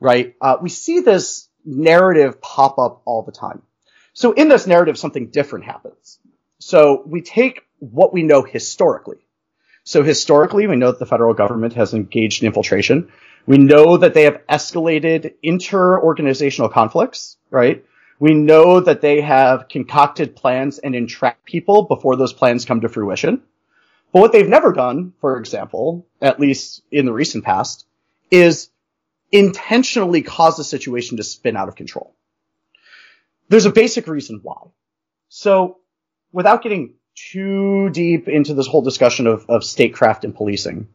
G: right? Uh, we see this narrative pop up all the time. So in this narrative, something different happens. So we take what we know historically. So historically, we know that the federal government has engaged in infiltration. We know that they have escalated inter-organizational conflicts, right? We know that they have concocted plans and entrapped people before those plans come to fruition. But what they've never done, for example, at least in the recent past, is intentionally cause the situation to spin out of control. There's a basic reason why. So without getting too deep into this whole discussion of, of statecraft and policing,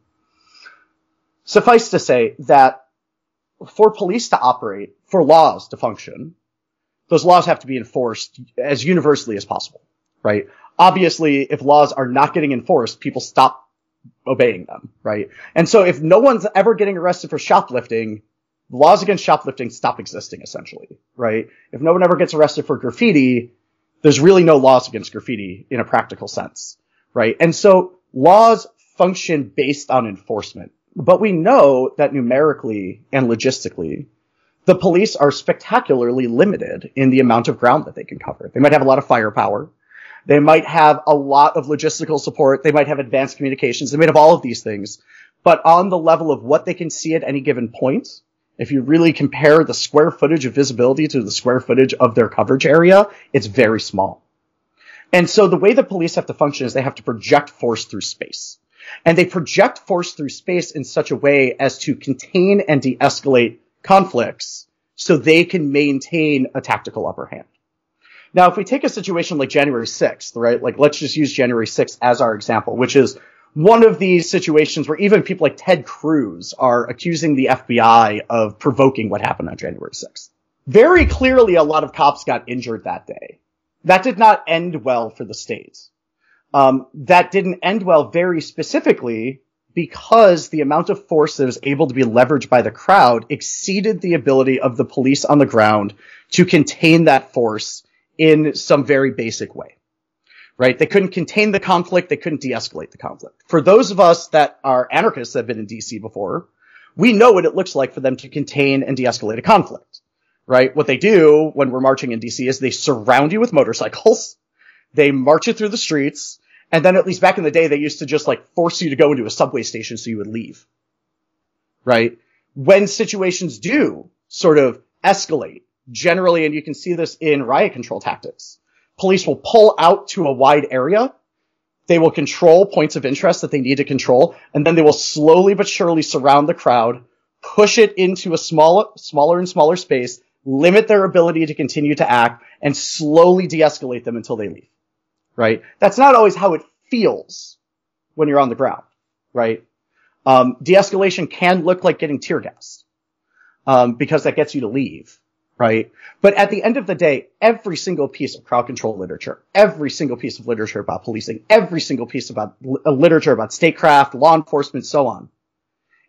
G: suffice to say that for police to operate, for laws to function, those laws have to be enforced as universally as possible, right? Obviously, if laws are not getting enforced, people stop obeying them, right? And so if no one's ever getting arrested for shoplifting, laws against shoplifting stop existing essentially, right? If no one ever gets arrested for graffiti, there's really no laws against graffiti in a practical sense, right? And so laws function based on enforcement. But we know that numerically and logistically, the police are spectacularly limited in the amount of ground that they can cover. They might have a lot of firepower. They might have a lot of logistical support. They might have advanced communications. They might have all of these things. But on the level of what they can see at any given point, if you really compare the square footage of visibility to the square footage of their coverage area, it's very small. And so the way the police have to function is they have to project force through space. And they project force through space in such a way as to contain and de-escalate conflicts so they can maintain a tactical upper hand. Now, if we take a situation like January 6th, right? Like, let's just use January 6th as our example, which is one of these situations where even people like Ted Cruz are accusing the FBI of provoking what happened on January 6th. Very clearly, a lot of cops got injured that day. That did not end well for the state. Um, that didn't end well very specifically because the amount of force that was able to be leveraged by the crowd exceeded the ability of the police on the ground to contain that force in some very basic way right? They couldn't contain the conflict. They couldn't de-escalate the conflict. For those of us that are anarchists that have been in DC before, we know what it looks like for them to contain and de-escalate a conflict, right? What they do when we're marching in DC is they surround you with motorcycles. They march you through the streets. And then at least back in the day, they used to just like force you to go into a subway station so you would leave, right? When situations do sort of escalate generally, and you can see this in riot control tactics. Police will pull out to a wide area. They will control points of interest that they need to control, and then they will slowly but surely surround the crowd, push it into a smaller, smaller and smaller space, limit their ability to continue to act, and slowly de-escalate them until they leave. Right? That's not always how it feels when you're on the ground. Right? Um, de-escalation can look like getting tear gassed, um, because that gets you to leave right? But at the end of the day, every single piece of crowd control literature, every single piece of literature about policing, every single piece about uh, literature about statecraft, law enforcement, so on,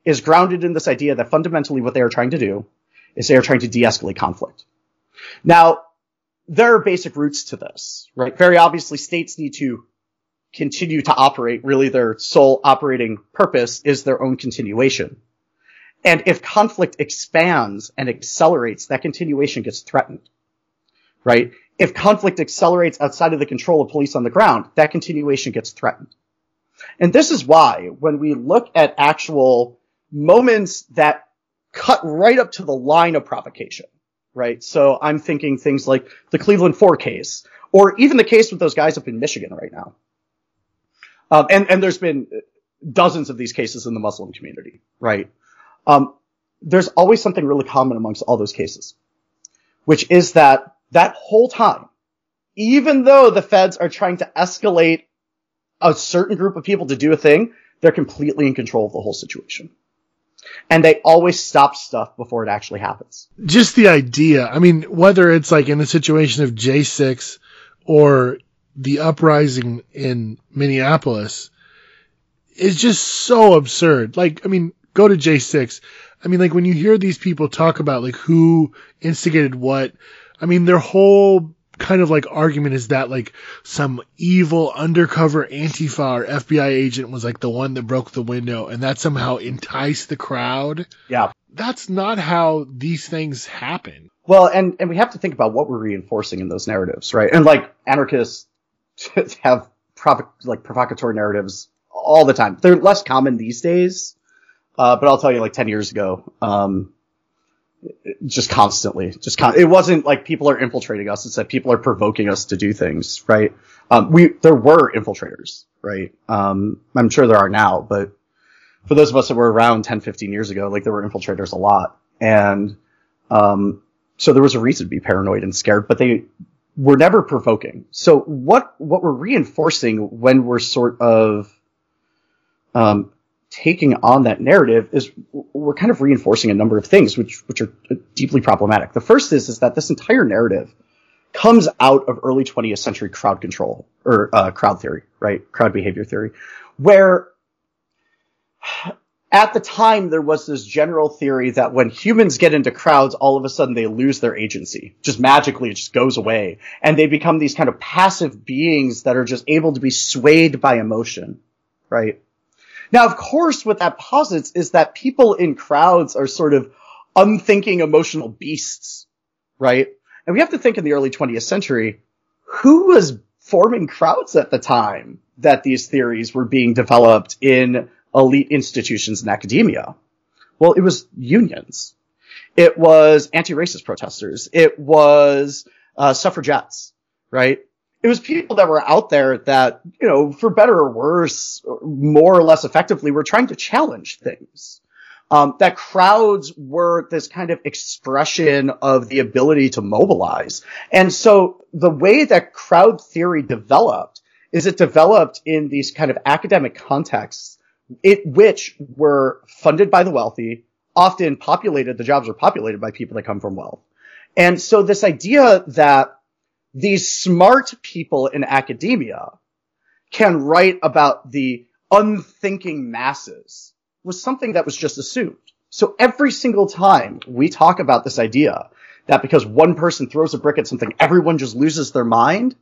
G: is grounded in this idea that fundamentally what they are trying to do is they are trying to de-escalate conflict. Now, there are basic roots to this, right? Very obviously, states need to continue to operate. Really, their sole operating purpose is their own continuation. And if conflict expands and accelerates, that continuation gets threatened. Right? If conflict accelerates outside of the control of police on the ground, that continuation gets threatened. And this is why when we look at actual moments that cut right up to the line of provocation, right? So I'm thinking things like the Cleveland Four case, or even the case with those guys up in Michigan right now. Um, and, and there's been dozens of these cases in the Muslim community, right? Um, there's always something really common amongst all those cases, which is that that whole time, even though the feds are trying to escalate a certain group of people to do a thing, they're completely in control of the whole situation. And they always stop stuff before it actually happens.
C: Just the idea. I mean, whether it's like in the situation of J6 or the uprising in Minneapolis is just so absurd. Like, I mean, go to J6. I mean, like when you hear these people talk about like who instigated what, I mean, their whole kind of like argument is that like some evil undercover Antifa or FBI agent was like the one that broke the window and that somehow enticed the crowd.
G: Yeah.
C: That's not how these things happen.
G: Well, and, and we have to think about what we're reinforcing in those narratives, right? And like anarchists have provo- like provocatory narratives all the time. They're less common these days, uh, but I'll tell you, like 10 years ago, um, just constantly, just con- it wasn't like people are infiltrating us. It's that people are provoking us to do things, right? Um, we, there were infiltrators, right? Um, I'm sure there are now, but for those of us that were around 10, 15 years ago, like there were infiltrators a lot. And, um, so there was a reason to be paranoid and scared, but they were never provoking. So what, what we're reinforcing when we're sort of, um, taking on that narrative is we're kind of reinforcing a number of things which which are deeply problematic. The first is is that this entire narrative comes out of early 20th century crowd control or uh, crowd theory, right? Crowd behavior theory, where at the time there was this general theory that when humans get into crowds, all of a sudden they lose their agency. Just magically, it just goes away, and they become these kind of passive beings that are just able to be swayed by emotion, right? Now, of course, what that posits is that people in crowds are sort of unthinking emotional beasts, right? And we have to think in the early 20th century, who was forming crowds at the time that these theories were being developed in elite institutions in academia? Well, it was unions. It was anti-racist protesters. It was uh, suffragettes, right? It was people that were out there that, you know, for better or worse, more or less effectively, were trying to challenge things. Um, that crowds were this kind of expression of the ability to mobilize. And so the way that crowd theory developed is it developed in these kind of academic contexts, it, which were funded by the wealthy, often populated, the jobs were populated by people that come from wealth. And so this idea that these smart people in academia can write about the unthinking masses was something that was just assumed. So every single time we talk about this idea that because one person throws a brick at something, everyone just loses their mind,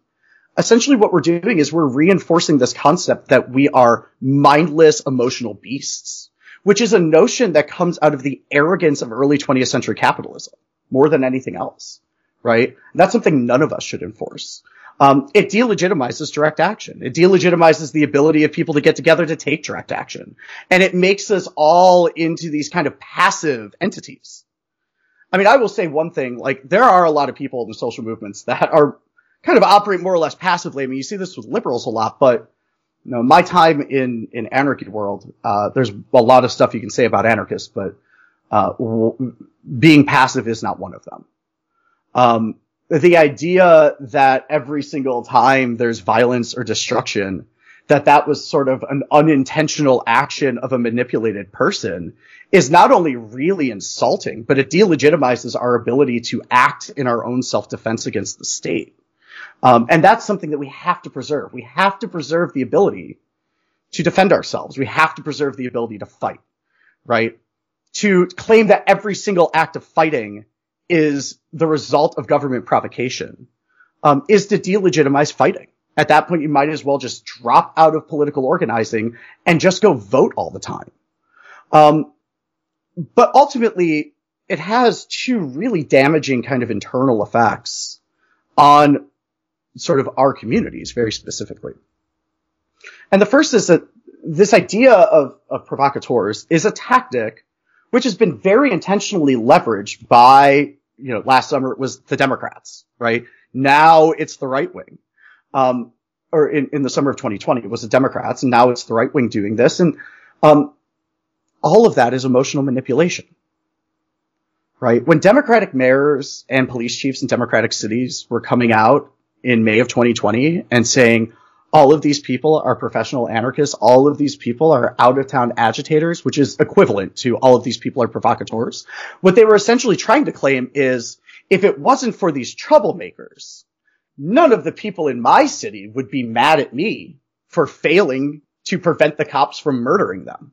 G: essentially what we're doing is we're reinforcing this concept that we are mindless emotional beasts, which is a notion that comes out of the arrogance of early 20th century capitalism more than anything else right? That's something none of us should enforce. Um, it delegitimizes direct action. It delegitimizes the ability of people to get together to take direct action. And it makes us all into these kind of passive entities. I mean, I will say one thing, like, there are a lot of people in the social movements that are kind of operate more or less passively. I mean, you see this with liberals a lot, but, you know, my time in, in anarchy world, uh, there's a lot of stuff you can say about anarchists, but, uh, w- being passive is not one of them. Um, the idea that every single time there's violence or destruction, that that was sort of an unintentional action of a manipulated person is not only really insulting, but it delegitimizes our ability to act in our own self-defense against the state. Um, and that's something that we have to preserve. We have to preserve the ability to defend ourselves. We have to preserve the ability to fight, right? To claim that every single act of fighting is the result of government provocation um, is to delegitimize fighting. At that point, you might as well just drop out of political organizing and just go vote all the time. Um, but ultimately, it has two really damaging kind of internal effects on sort of our communities very specifically. And the first is that this idea of, of provocateurs is a tactic which has been very intentionally leveraged by, you know, last summer it was the Democrats, right? Now it's the right wing. Um, or in, in the summer of 2020, it was the Democrats, and now it's the right wing doing this. And, um, all of that is emotional manipulation. Right? When Democratic mayors and police chiefs in Democratic cities were coming out in May of 2020 and saying, all of these people are professional anarchists. All of these people are out of town agitators, which is equivalent to all of these people are provocateurs. What they were essentially trying to claim is if it wasn't for these troublemakers, none of the people in my city would be mad at me for failing to prevent the cops from murdering them.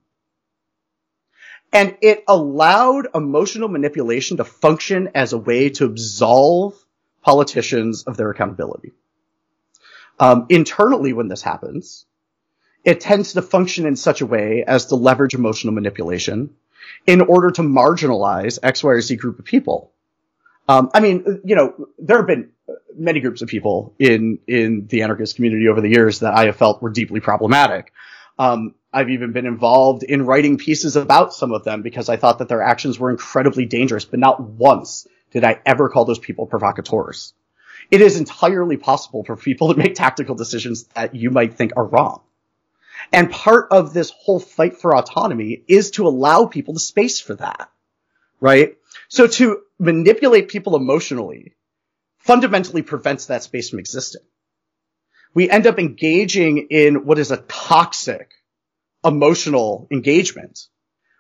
G: And it allowed emotional manipulation to function as a way to absolve politicians of their accountability. Um, internally, when this happens, it tends to function in such a way as to leverage emotional manipulation in order to marginalize X, Y, or Z group of people. Um, I mean, you know, there have been many groups of people in in the anarchist community over the years that I have felt were deeply problematic. Um, I've even been involved in writing pieces about some of them because I thought that their actions were incredibly dangerous, but not once did I ever call those people provocateurs. It is entirely possible for people to make tactical decisions that you might think are wrong. And part of this whole fight for autonomy is to allow people the space for that, right? So to manipulate people emotionally fundamentally prevents that space from existing. We end up engaging in what is a toxic emotional engagement,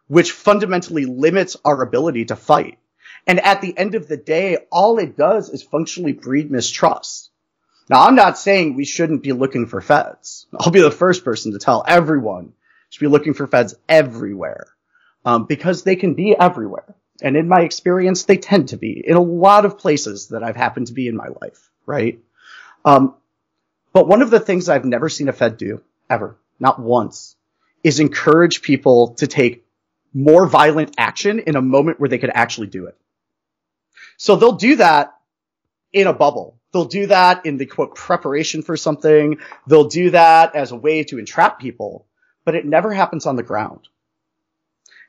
G: which fundamentally limits our ability to fight. And at the end of the day, all it does is functionally breed mistrust. Now, I'm not saying we shouldn't be looking for feds. I'll be the first person to tell everyone should be looking for feds everywhere, um, because they can be everywhere. And in my experience, they tend to be in a lot of places that I've happened to be in my life, right? Um, but one of the things I've never seen a Fed do, ever, not once, is encourage people to take more violent action in a moment where they could actually do it. So they'll do that in a bubble. They'll do that in the quote preparation for something. They'll do that as a way to entrap people, but it never happens on the ground.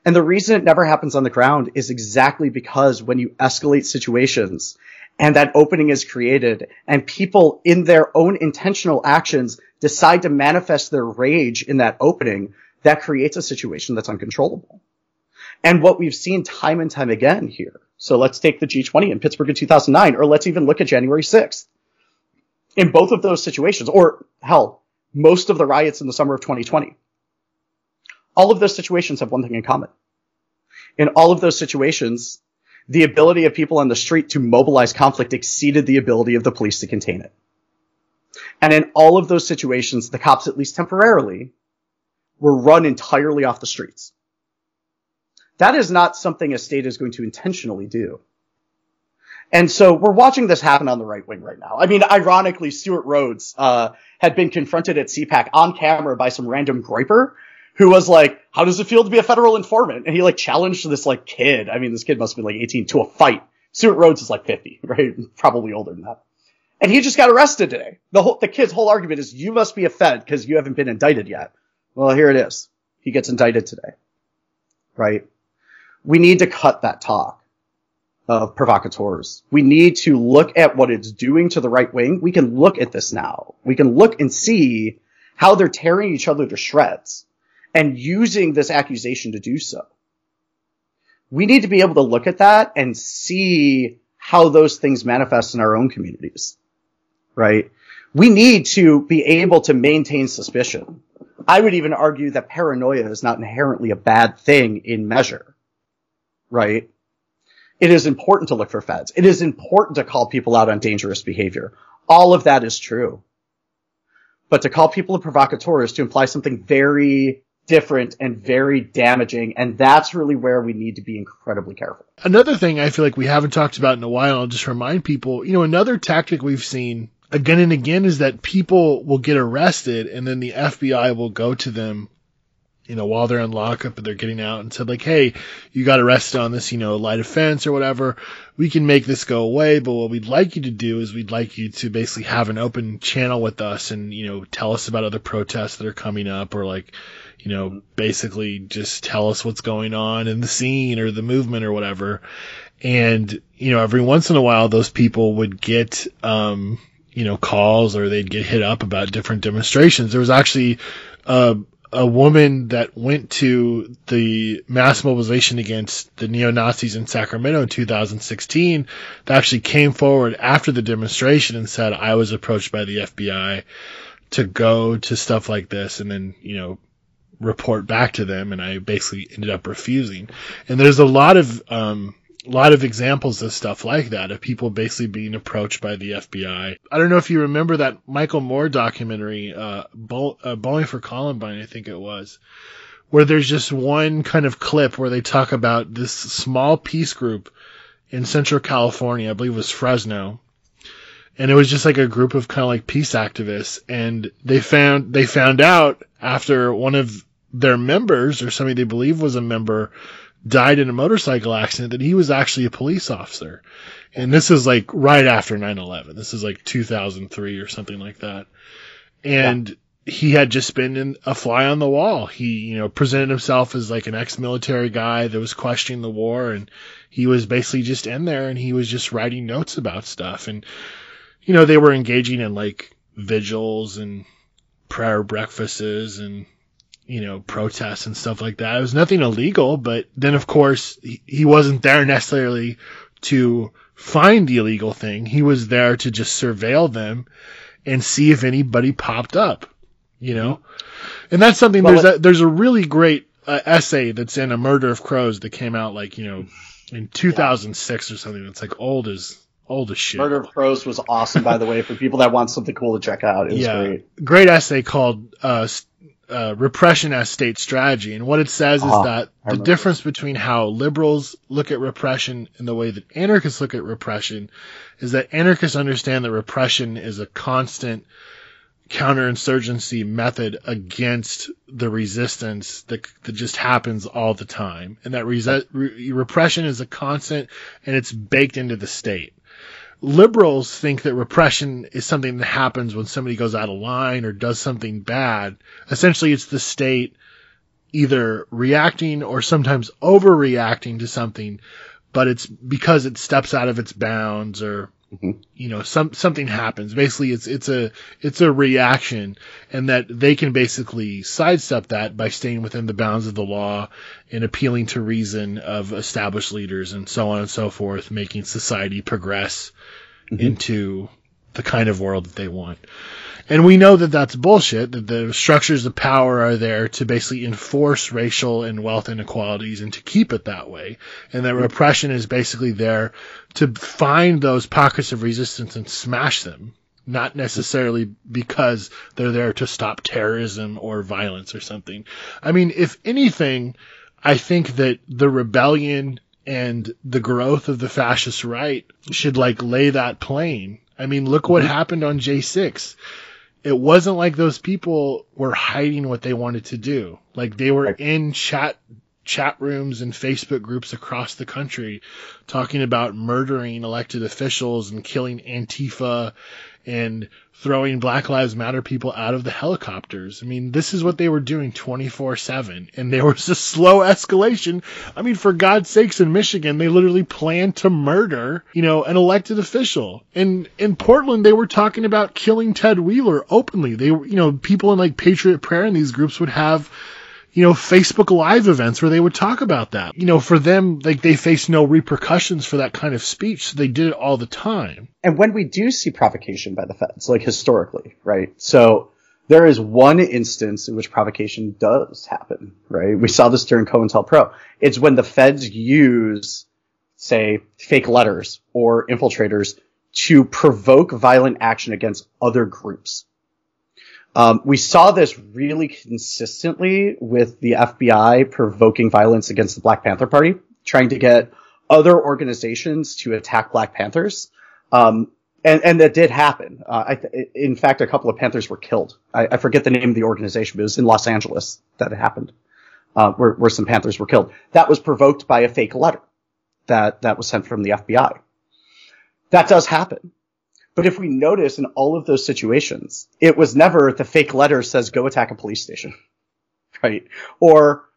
G: And the reason it never happens on the ground is exactly because when you escalate situations and that opening is created and people in their own intentional actions decide to manifest their rage in that opening, that creates a situation that's uncontrollable. And what we've seen time and time again here. So let's take the G20 in Pittsburgh in 2009, or let's even look at January 6th. In both of those situations, or hell, most of the riots in the summer of 2020, all of those situations have one thing in common. In all of those situations, the ability of people on the street to mobilize conflict exceeded the ability of the police to contain it. And in all of those situations, the cops, at least temporarily, were run entirely off the streets. That is not something a state is going to intentionally do. And so we're watching this happen on the right wing right now. I mean, ironically, Stewart Rhodes uh, had been confronted at CPAC on camera by some random griper who was like, "How does it feel to be a federal informant?" And he like challenged this like kid. I mean, this kid must have been like 18 to a fight. Stewart Rhodes is like 50, right? Probably older than that. And he just got arrested today. The whole the kid's whole argument is, "You must be a Fed because you haven't been indicted yet." Well, here it is. He gets indicted today, right? We need to cut that talk. of provocateurs. We need to look at what it's doing to the right wing. We can look at this now. We can look and see how they're tearing each other to shreds and using this accusation to do so. We need to be able to look at that and see how those things manifest in our own communities, right? We need to be able to maintain suspicion. I would even argue that paranoia is not inherently a bad thing in measure, right? It is important to look for feds. It is important to call people out on dangerous behavior. All of that is true. But to call people a provocateur is to imply something very different and very damaging, and that's really where we need to be incredibly careful.
C: Another thing I feel like we haven't talked about in a while, I'll just remind people, you know, another tactic we've seen again and again is that people will get arrested and then the FBI will go to them, you know, while they're in lockup and they're getting out and said like, Hey, you got arrested on this, you know, light offense or whatever. We can make this go away, but what we'd like you to do is we'd like you to basically have an open channel with us and, you know, tell us about other protests that are coming up or like, you know, basically just tell us what's going on in the scene or the movement or whatever. And, you know, every once in a while, those people would get, um, you know, calls or they'd get hit up about different demonstrations. There was actually, uh, a woman that went to the mass mobilization against the neo-Nazis in Sacramento in 2016 that actually came forward after the demonstration and said, I was approached by the FBI to go to stuff like this and then, you know, report back to them and I basically ended up refusing. And there's a lot of um a lot of examples of stuff like that of people basically being approached by the FBI. I don't know if you remember that Michael Moore documentary, uh, uh Bowling for Columbine, I think it was, where there's just one kind of clip where they talk about this small peace group in Central California, I believe it was Fresno, and it was just like a group of kind of like peace activists and they found they found out after one of their members or somebody they believe was a member died in a motorcycle accident that he was actually a police officer. And this is like right after 9-11 this is like 2003 or something like that. And he had just been in a fly on the wall. He you know presented himself as like an ex-military guy that was questioning the war and he was basically just in there and he was just writing notes about stuff. And you know, they were engaging in like vigils and prayer breakfasts and, you know, protests and stuff like that. It was nothing illegal, but then of course he, he wasn't there necessarily to find the illegal thing. He was there to just surveil them and see if anybody popped up, you know? And that's something,
G: Well,
C: there's a, there's a really great uh, essay that's in A Murder of Crows that came out like, you know, in 2006 or something. It's like old as, old as shit.
G: Murder of Crows was awesome, by the way, for people that want something cool to check out. It was
C: yeah,
G: great.
C: great essay called uh, uh, "Repression as State Strategy," and what it says
G: Ah,
C: is that the difference between how liberals look at repression and the way that anarchists look at repression is that anarchists understand that repression is a constant counterinsurgency method against the resistance that, that just happens all the time, and that re- repression is a constant and it's baked into the state liberals think that repression is something that happens when somebody goes out of line or does something bad. Essentially, it's the state either reacting or sometimes overreacting to something, but it's because it steps out of its bounds or Mm-hmm. you know some something happens. Basically, it's it's a it's a reaction, and that they can basically sidestep that by staying within the bounds of the law and appealing to reason of established leaders and so on and so forth, making society progress mm-hmm. into the kind of world that they want. And we know that that's bullshit, that the structures of power are there to basically enforce racial and wealth inequalities and to keep it that way. And that repression is basically there to find those pockets of resistance and smash them. Not necessarily because they're there to stop terrorism or violence or something. I mean, if anything, I think that the rebellion and the growth of the fascist right should like lay that plain. I mean, look what mm-hmm. happened on J6 it wasn't like those people were hiding what they wanted to do. Like they were in chat chat rooms and Facebook groups across the country talking about murdering elected officials and killing Antifa and throwing Black Lives Matter people out of the helicopters. I mean, this is what they were doing 24 7. And there was a slow escalation. I mean, for God's sakes, in Michigan, they literally planned to murder, you know, an elected official. And in Portland, they were talking about killing Ted Wheeler openly. They were, you know, people in like Patriot Prayer and these groups would have you know, Facebook Live events where they would talk about that. You know, for them, like they face no repercussions for that kind of speech, so they did it all the time.
G: And when we do see provocation by the feds, like historically, right? So there is one instance in which provocation does happen, right? We saw this during COINTELPRO. It's when the feds use, say, fake letters or infiltrators to provoke violent action against other groups. Um, we saw this really consistently with the FBI provoking violence against the Black Panther Party, trying to get other organizations to attack Black Panthers. Um, and, and that did happen. Uh, th- in fact, a couple of Panthers were killed. I, I, forget the name of the organization, but it was in Los Angeles that it happened, uh, where, where some Panthers were killed. That was provoked by a fake letter that, that was sent from the FBI. That does happen. But if we notice in all of those situations, it was never the fake letter says go attack a police station, right? Or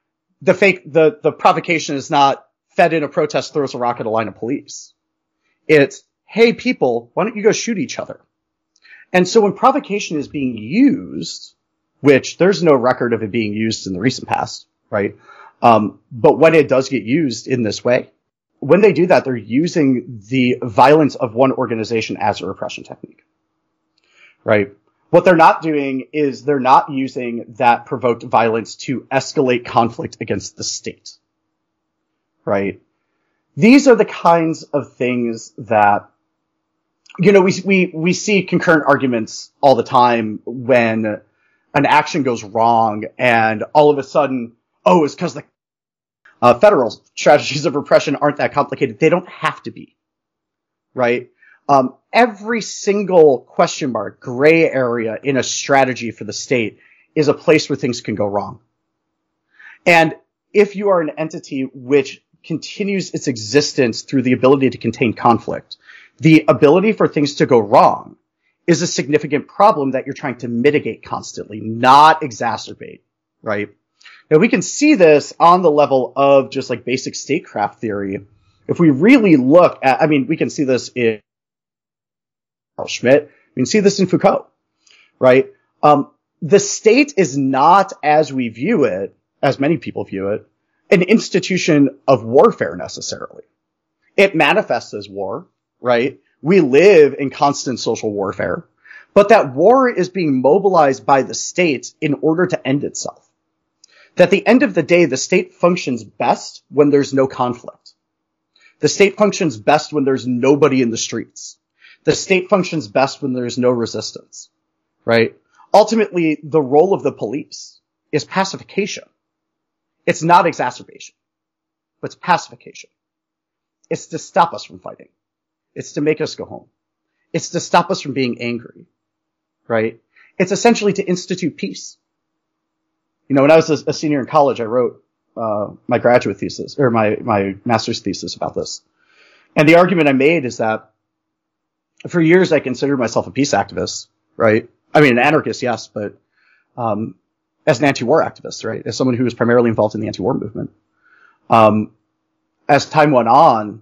G: the fake, the, the provocation is not fed in a protest throws a rock at a line of police. It's, hey people, why don't you go shoot each other? And so when provocation is being used, which there's no record of it being used in the recent past, right? Um, but when it does get used in this way, when they do that, they're using the violence of one organization as a repression technique. Right? What they're not doing is they're not using that provoked violence to escalate conflict against the state. Right? These are the kinds of things that, you know, we, we, we see concurrent arguments all the time when an action goes wrong and all of a sudden, oh, it's because the uh, federal strategies of repression aren't that complicated. They don't have to be, right? Um, every single question mark, gray area in a strategy for the state is a place where things can go wrong. And if you are an entity which continues its existence through the ability to contain conflict, the ability for things to go wrong is a significant problem that you're trying to mitigate constantly, not exacerbate, right? Now we can see this on the level of just like basic statecraft theory. If we really look at, I mean, we can see this in Carl Schmitt. We can see this in Foucault, right? Um, the state is not as we view it, as many people view it, an institution of warfare necessarily. It manifests as war, right? We live in constant social warfare, but that war is being mobilized by the state in order to end itself at the end of the day, the state functions best when there's no conflict. The state functions best when there's nobody in the streets. The state functions best when there's no resistance, right? Ultimately, the role of the police is pacification. It's not exacerbation, but it's pacification. It's to stop us from fighting. It's to make us go home. It's to stop us from being angry, right? It's essentially to institute peace you know, when I was a, a senior in college, I wrote uh, my graduate thesis or my my master's thesis about this, and the argument I made is that for years I considered myself a peace activist, right? I mean, an anarchist, yes, but um, as an anti-war activist, right? As someone who was primarily involved in the anti-war movement. Um, as time went on,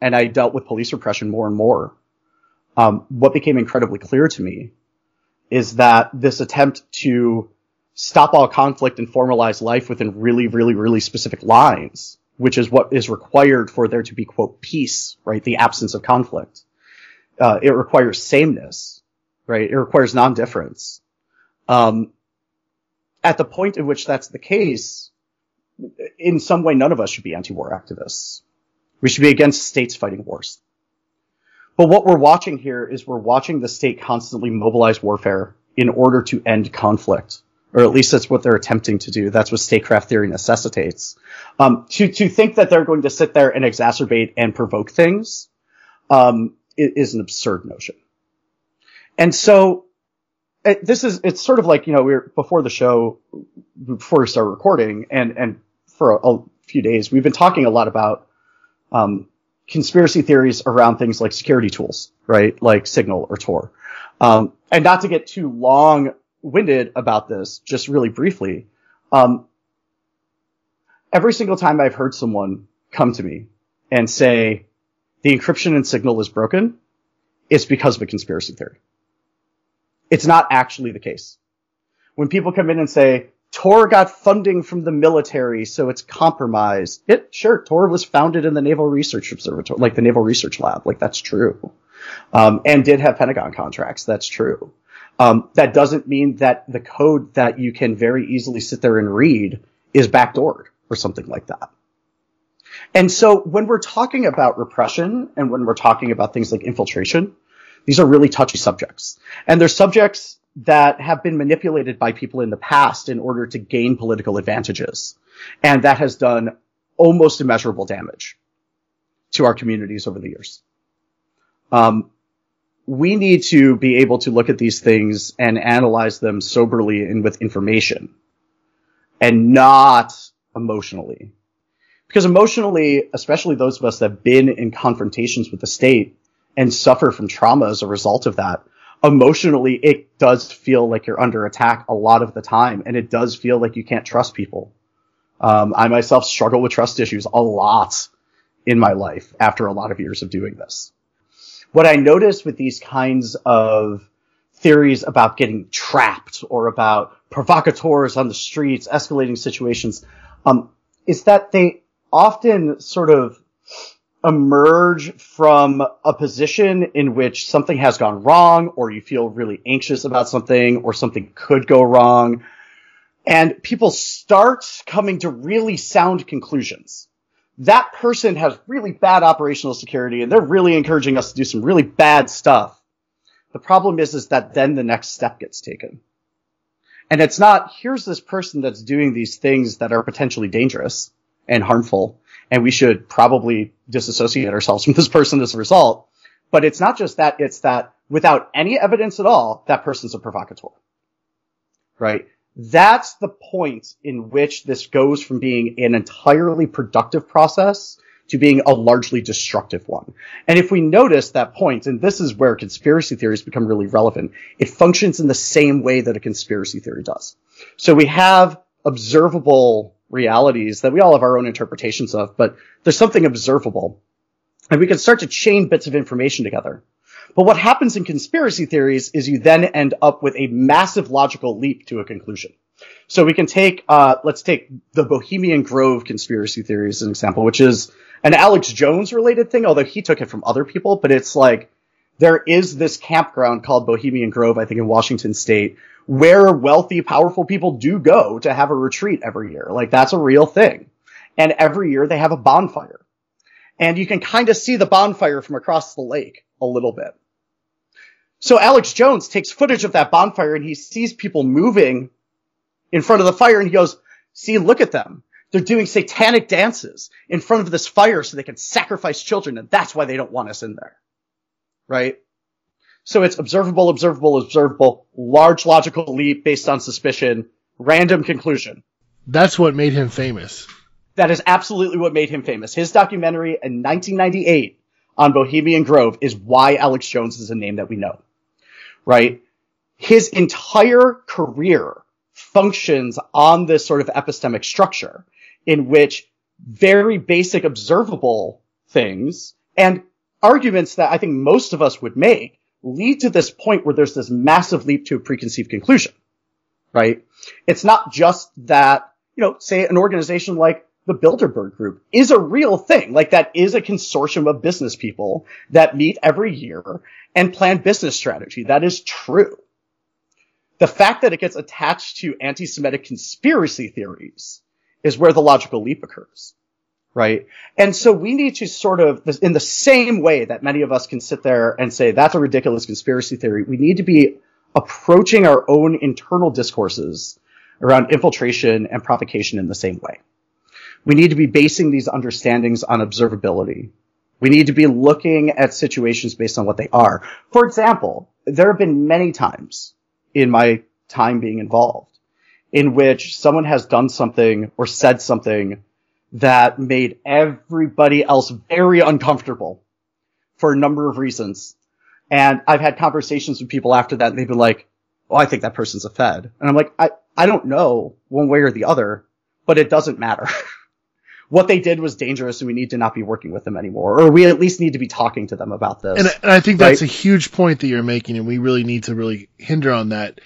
G: and I dealt with police repression more and more, um, what became incredibly clear to me is that this attempt to stop all conflict and formalize life within really, really, really specific lines, which is what is required for there to be, quote, peace, right? The absence of conflict. Uh, it requires sameness, right? It requires non-difference. Um, at the point in which that's the case, in some way, none of us should be anti-war activists. We should be against states fighting wars. But what we're watching here is we're watching the state constantly mobilize warfare in order to end conflict or at least that's what they're attempting to do. That's what statecraft theory necessitates. Um, to to think that they're going to sit there and exacerbate and provoke things um, is an absurd notion. And so it, uh, this is it's sort of like you know we are before the show before we start recording and and for a, a few days, we've been talking a lot about um, conspiracy theories around things like security tools, right? Like Signal or Tor. Um, and not to get too long winded about this, just really briefly, um, every single time I've heard someone come to me and say the encryption in Signal is broken, it's because of a conspiracy theory. It's not actually the case. When people come in and say, Tor got funding from the military, so it's compromised. It, sure, Tor was founded in the Naval Research Observatory, like the Naval Research Lab, like that's true. Um, and did have Pentagon contracts, that's true. Um, that doesn't mean that the code that you can very easily sit there and read is backdoored or something like that. And so when we're talking about repression and when we're talking about things like infiltration, these are really touchy subjects. And they're subjects that have been manipulated by people in the past in order to gain political advantages. And that has done almost immeasurable damage to our communities over the years. Um, we need to be able to look at these things and analyze them soberly and with information and not emotionally. Because emotionally, especially those of us that have been in confrontations with the state and suffer from trauma as a result of that, emotionally, it does feel like you're under attack a lot of the time. And it does feel like you can't trust people. Um, I myself struggle with trust issues a lot in my life after a lot of years of doing this. What I noticed with these kinds of theories about getting trapped or about provocateurs on the streets, escalating situations, um, is that they often sort of emerge from a position in which something has gone wrong or you feel really anxious about something or something could go wrong. And people start coming to really sound conclusions. That person has really bad operational security and they're really encouraging us to do some really bad stuff. The problem is, is that then the next step gets taken. And it's not, here's this person that's doing these things that are potentially dangerous and harmful, and we should probably disassociate ourselves from this person as a result. But it's not just that, it's that without any evidence at all, that person's a provocateur. Right? That's the point in which this goes from being an entirely productive process to being a largely destructive one. And if we notice that point, and this is where conspiracy theories become really relevant, it functions in the same way that a conspiracy theory does. So we have observable realities that we all have our own interpretations of, but there's something observable. And we can start to chain bits of information together. But what happens in conspiracy theories is you then end up with a massive logical leap to a conclusion. So we can take, uh, let's take the Bohemian Grove conspiracy theory as an example, which is an Alex Jones related thing, although he took it from other people, but it's like, there is this campground called Bohemian Grove, I think in Washington state, where wealthy, powerful people do go to have a retreat every year. Like that's a real thing. And every year they have a bonfire. And you can kind of see the bonfire from across the lake a little bit. So Alex Jones takes footage of that bonfire and he sees people moving in front of the fire and he goes, see, look at them. They're doing satanic dances in front of this fire so they can sacrifice children and that's why they don't want us in there. Right? So it's observable, observable, observable, large logical leap based on suspicion, random conclusion.
C: That's what made him famous.
G: That is absolutely what made him famous. His documentary in 1998 on Bohemian Grove is why Alex Jones is a name that we know. Right? His entire career functions on this sort of epistemic structure in which very basic observable things and arguments that I think most of us would make lead to this point where there's this massive leap to a preconceived conclusion. Right? It's not just that, you know, say an organization like the Bilderberg Group is a real thing. Like that is a consortium of business people that meet every year and plan business strategy. That is true. The fact that it gets attached to anti-Semitic conspiracy theories is where the logical leap occurs. Right. And so we need to sort of, in the same way that many of us can sit there and say, that's a ridiculous conspiracy theory, we need to be approaching our own internal discourses around infiltration and provocation in the same way. We need to be basing these understandings on observability. We need to be looking at situations based on what they are. For example, there have been many times in my time being involved in which someone has done something or said something that made everybody else very uncomfortable for a number of reasons. And I've had conversations with people after that and they've been like, oh, I think that person's a Fed. And I'm like, I, I don't know one way or the other, but it doesn't matter. what they did was dangerous and we need to not be working with them anymore. Or we at least need to be talking to them about this.
C: And, and I think that's
G: Right.
C: a huge point that you're making, and we really need to really hinder on that.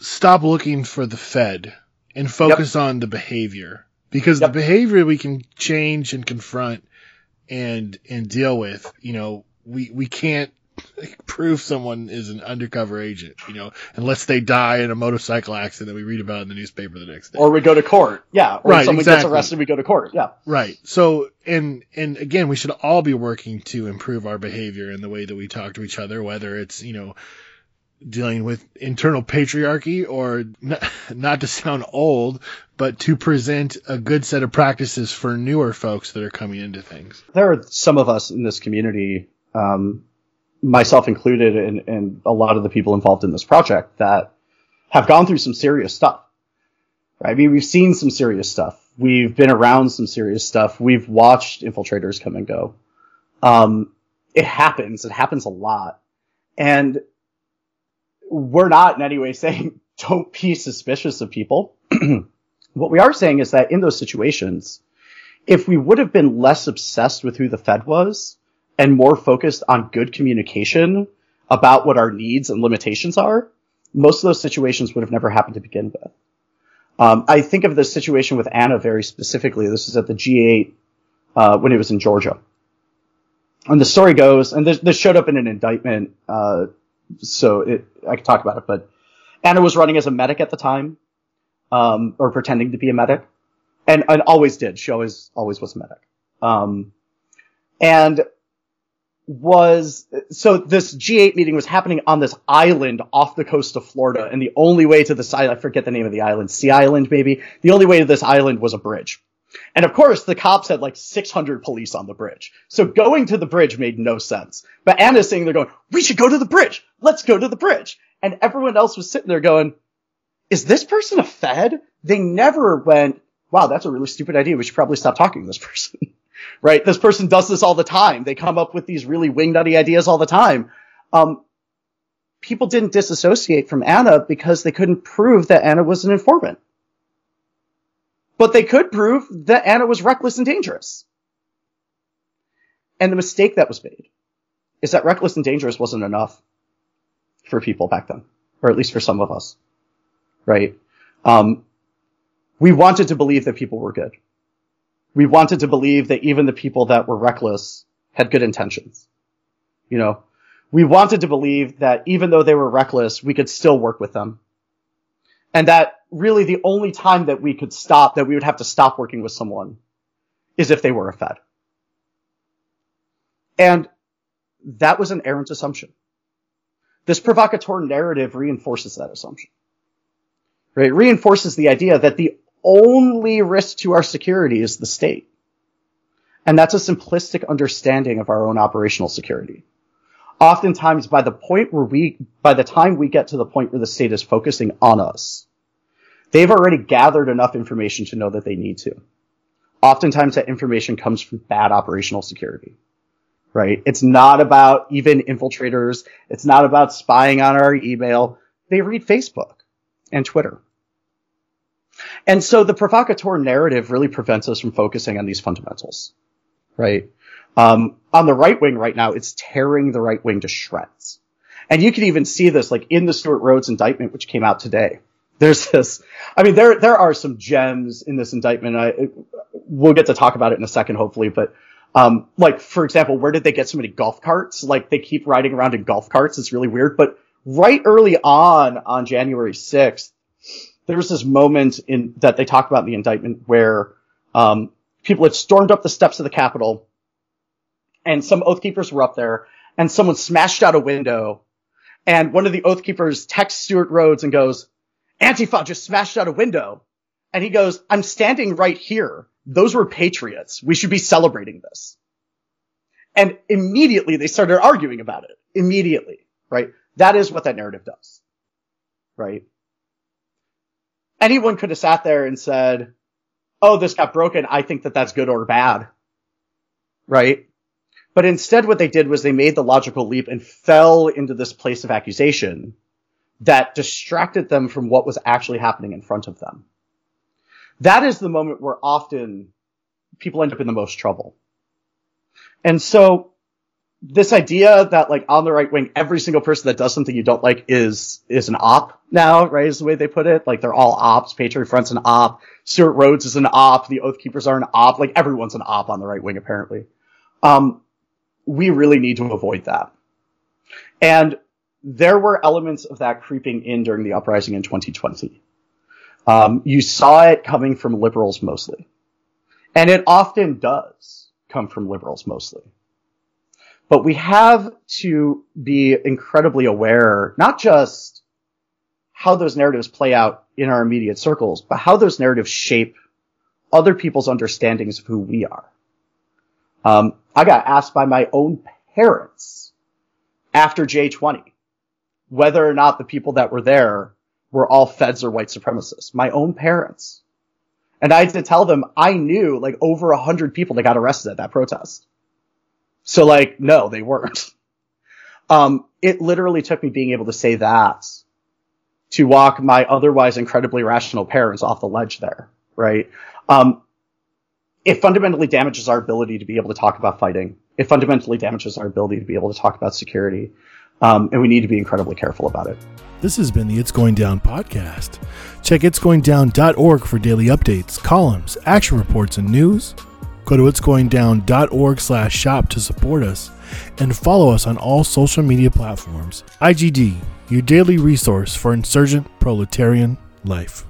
C: Stop looking for the Fed and focus on the behavior because
G: Yep.
C: the behavior we can change and confront and and deal with. You know, we we can't prove someone is an undercover agent. You know, unless they die in a motorcycle accident that we read about in the newspaper the next day.
G: or we go to court. Yeah. Or
C: Right,
G: someone gets arrested, we go to court. Yeah.
C: Right. So, and and again, we should all be working to improve our behavior in the way that we talk to each other, whether it's you know dealing with internal patriarchy or not, not to sound old, but to present a good set of practices for newer folks that are coming into things.
G: there are some of us in this community, um, myself included, and, and a lot of the people involved in this project that have gone through some serious stuff. Right? I mean, we've seen some serious stuff. We've been around some serious stuff. We've watched infiltrators come and go. Um, it happens. It happens a lot. And we're not in any way saying don't be suspicious of people. what we are saying is that in those situations, if we would have been less obsessed with who the Fed was and more focused on good communication about what our needs and limitations are, most of those situations would have never happened to begin with. Um, I think of the situation with Anna very specifically. This was at the G8 uh, when it was in Georgia. And the story goes, and this, this showed up in an indictment, uh, so it, I could talk about it, but Anna was running as a medic at the time, um, or pretending to be a medic and, and always did. She always, always was a medic. Um, and was, so this G8 meeting was happening on this island off the coast of Florida. And the only way to this island, I forget the name of the island, Sea Island maybe. The only way to this island was a bridge. And of course, the cops had like 600 police on the bridge. So going to the bridge made no sense. But Anna's sitting there going, we should go to the bridge. Let's go to the bridge. And everyone else was sitting there going, is this person a Fed? They never went, wow, that's a really stupid idea. We should probably stop talking to this person. right? This person does this all the time. They come up with these really wingnutty ideas all the time. Um, people didn't disassociate from Anna because they couldn't prove that Anna was an informant. But they could prove that Anna was reckless and dangerous. And the mistake that was made is that reckless and dangerous wasn't enough for people back then, or at least for some of us, right? Um, we wanted to believe that people were good. We wanted to believe that even the people that were reckless had good intentions. You know, we wanted to believe that even though they were reckless, we could still work with them. And that really the only time that we could stop, that we would have to stop working with someone is if they were a Fed. And that was an errant assumption. This provocateur narrative reinforces that assumption. Right? It reinforces the idea that the only risk to our security is the state. And that's a simplistic understanding of our own operational security. Oftentimes by the point where we, by the time we get to the point where the state is focusing on us, they've already gathered enough information to know that they need to. Oftentimes that information comes from bad operational security. Right? It's not about even infiltrators. It's not about spying on our email. They read Facebook and Twitter. And so the provocateur narrative really prevents us from focusing on these fundamentals, right? Um, on the right wing right now, it's tearing the right wing to shreds. And you can even see this like in the Stewart Rhodes indictment, which came out today. There's this, I mean, there, there are some gems in this indictment. I, we'll get to talk about it in a second, hopefully, but, um, like, for example, where did they get so many golf carts? Like, they keep riding around in golf carts. It's really weird. But right early on, on January 6th, there was this moment in that they talk about in the indictment where um, people had stormed up the steps of the Capitol, and some oath keepers were up there, and someone smashed out a window, and one of the oath keepers texts Stewart Rhodes and goes, "Antifa just smashed out a window," and he goes, "I'm standing right here. Those were patriots. We should be celebrating this." And immediately they started arguing about it. Immediately, right? That is what that narrative does, right? Anyone could have sat there and said, "Oh, this got broken. I think that that's good or bad." Right? But instead what they did was they made the logical leap and fell into this place of accusation that distracted them from what was actually happening in front of them. That is the moment where often people end up in the most trouble. And so this idea that like on the right wing, every single person that does something you don't like is, is an op now, right? Is the way they put it. Like they're all ops. Patriot Front's an op. Stewart Rhodes is an op. The Oath Keepers are an op. Like everyone's an op on the right wing, apparently. Um, we really need to avoid that. And there were elements of that creeping in during the uprising in 2020. Um, you saw it coming from liberals mostly. And it often does come from liberals mostly. But we have to be incredibly aware, not just how those narratives play out in our immediate circles, but how those narratives shape other people's understandings of who we are. Um, I got asked by my own parents after J20 whether or not the people that were there were all feds or white supremacists. My own parents. And I had to tell them I knew like over a hundred people that got arrested at that protest. So like, no, they weren't. Um, it literally took me being able to say that to walk my otherwise incredibly rational parents off the ledge there, right? Um, it fundamentally damages our ability to be able to talk about fighting. It fundamentally damages our ability to be able to talk about security. Um, and we need to be incredibly careful about it.
C: This has been the It's Going Down podcast. Check itsgoingdown.org for daily updates, columns, action reports, and news. Go to itsgoingdown.org slash shop to support us and follow us on all social media platforms. IGD, your daily resource for insurgent proletarian life.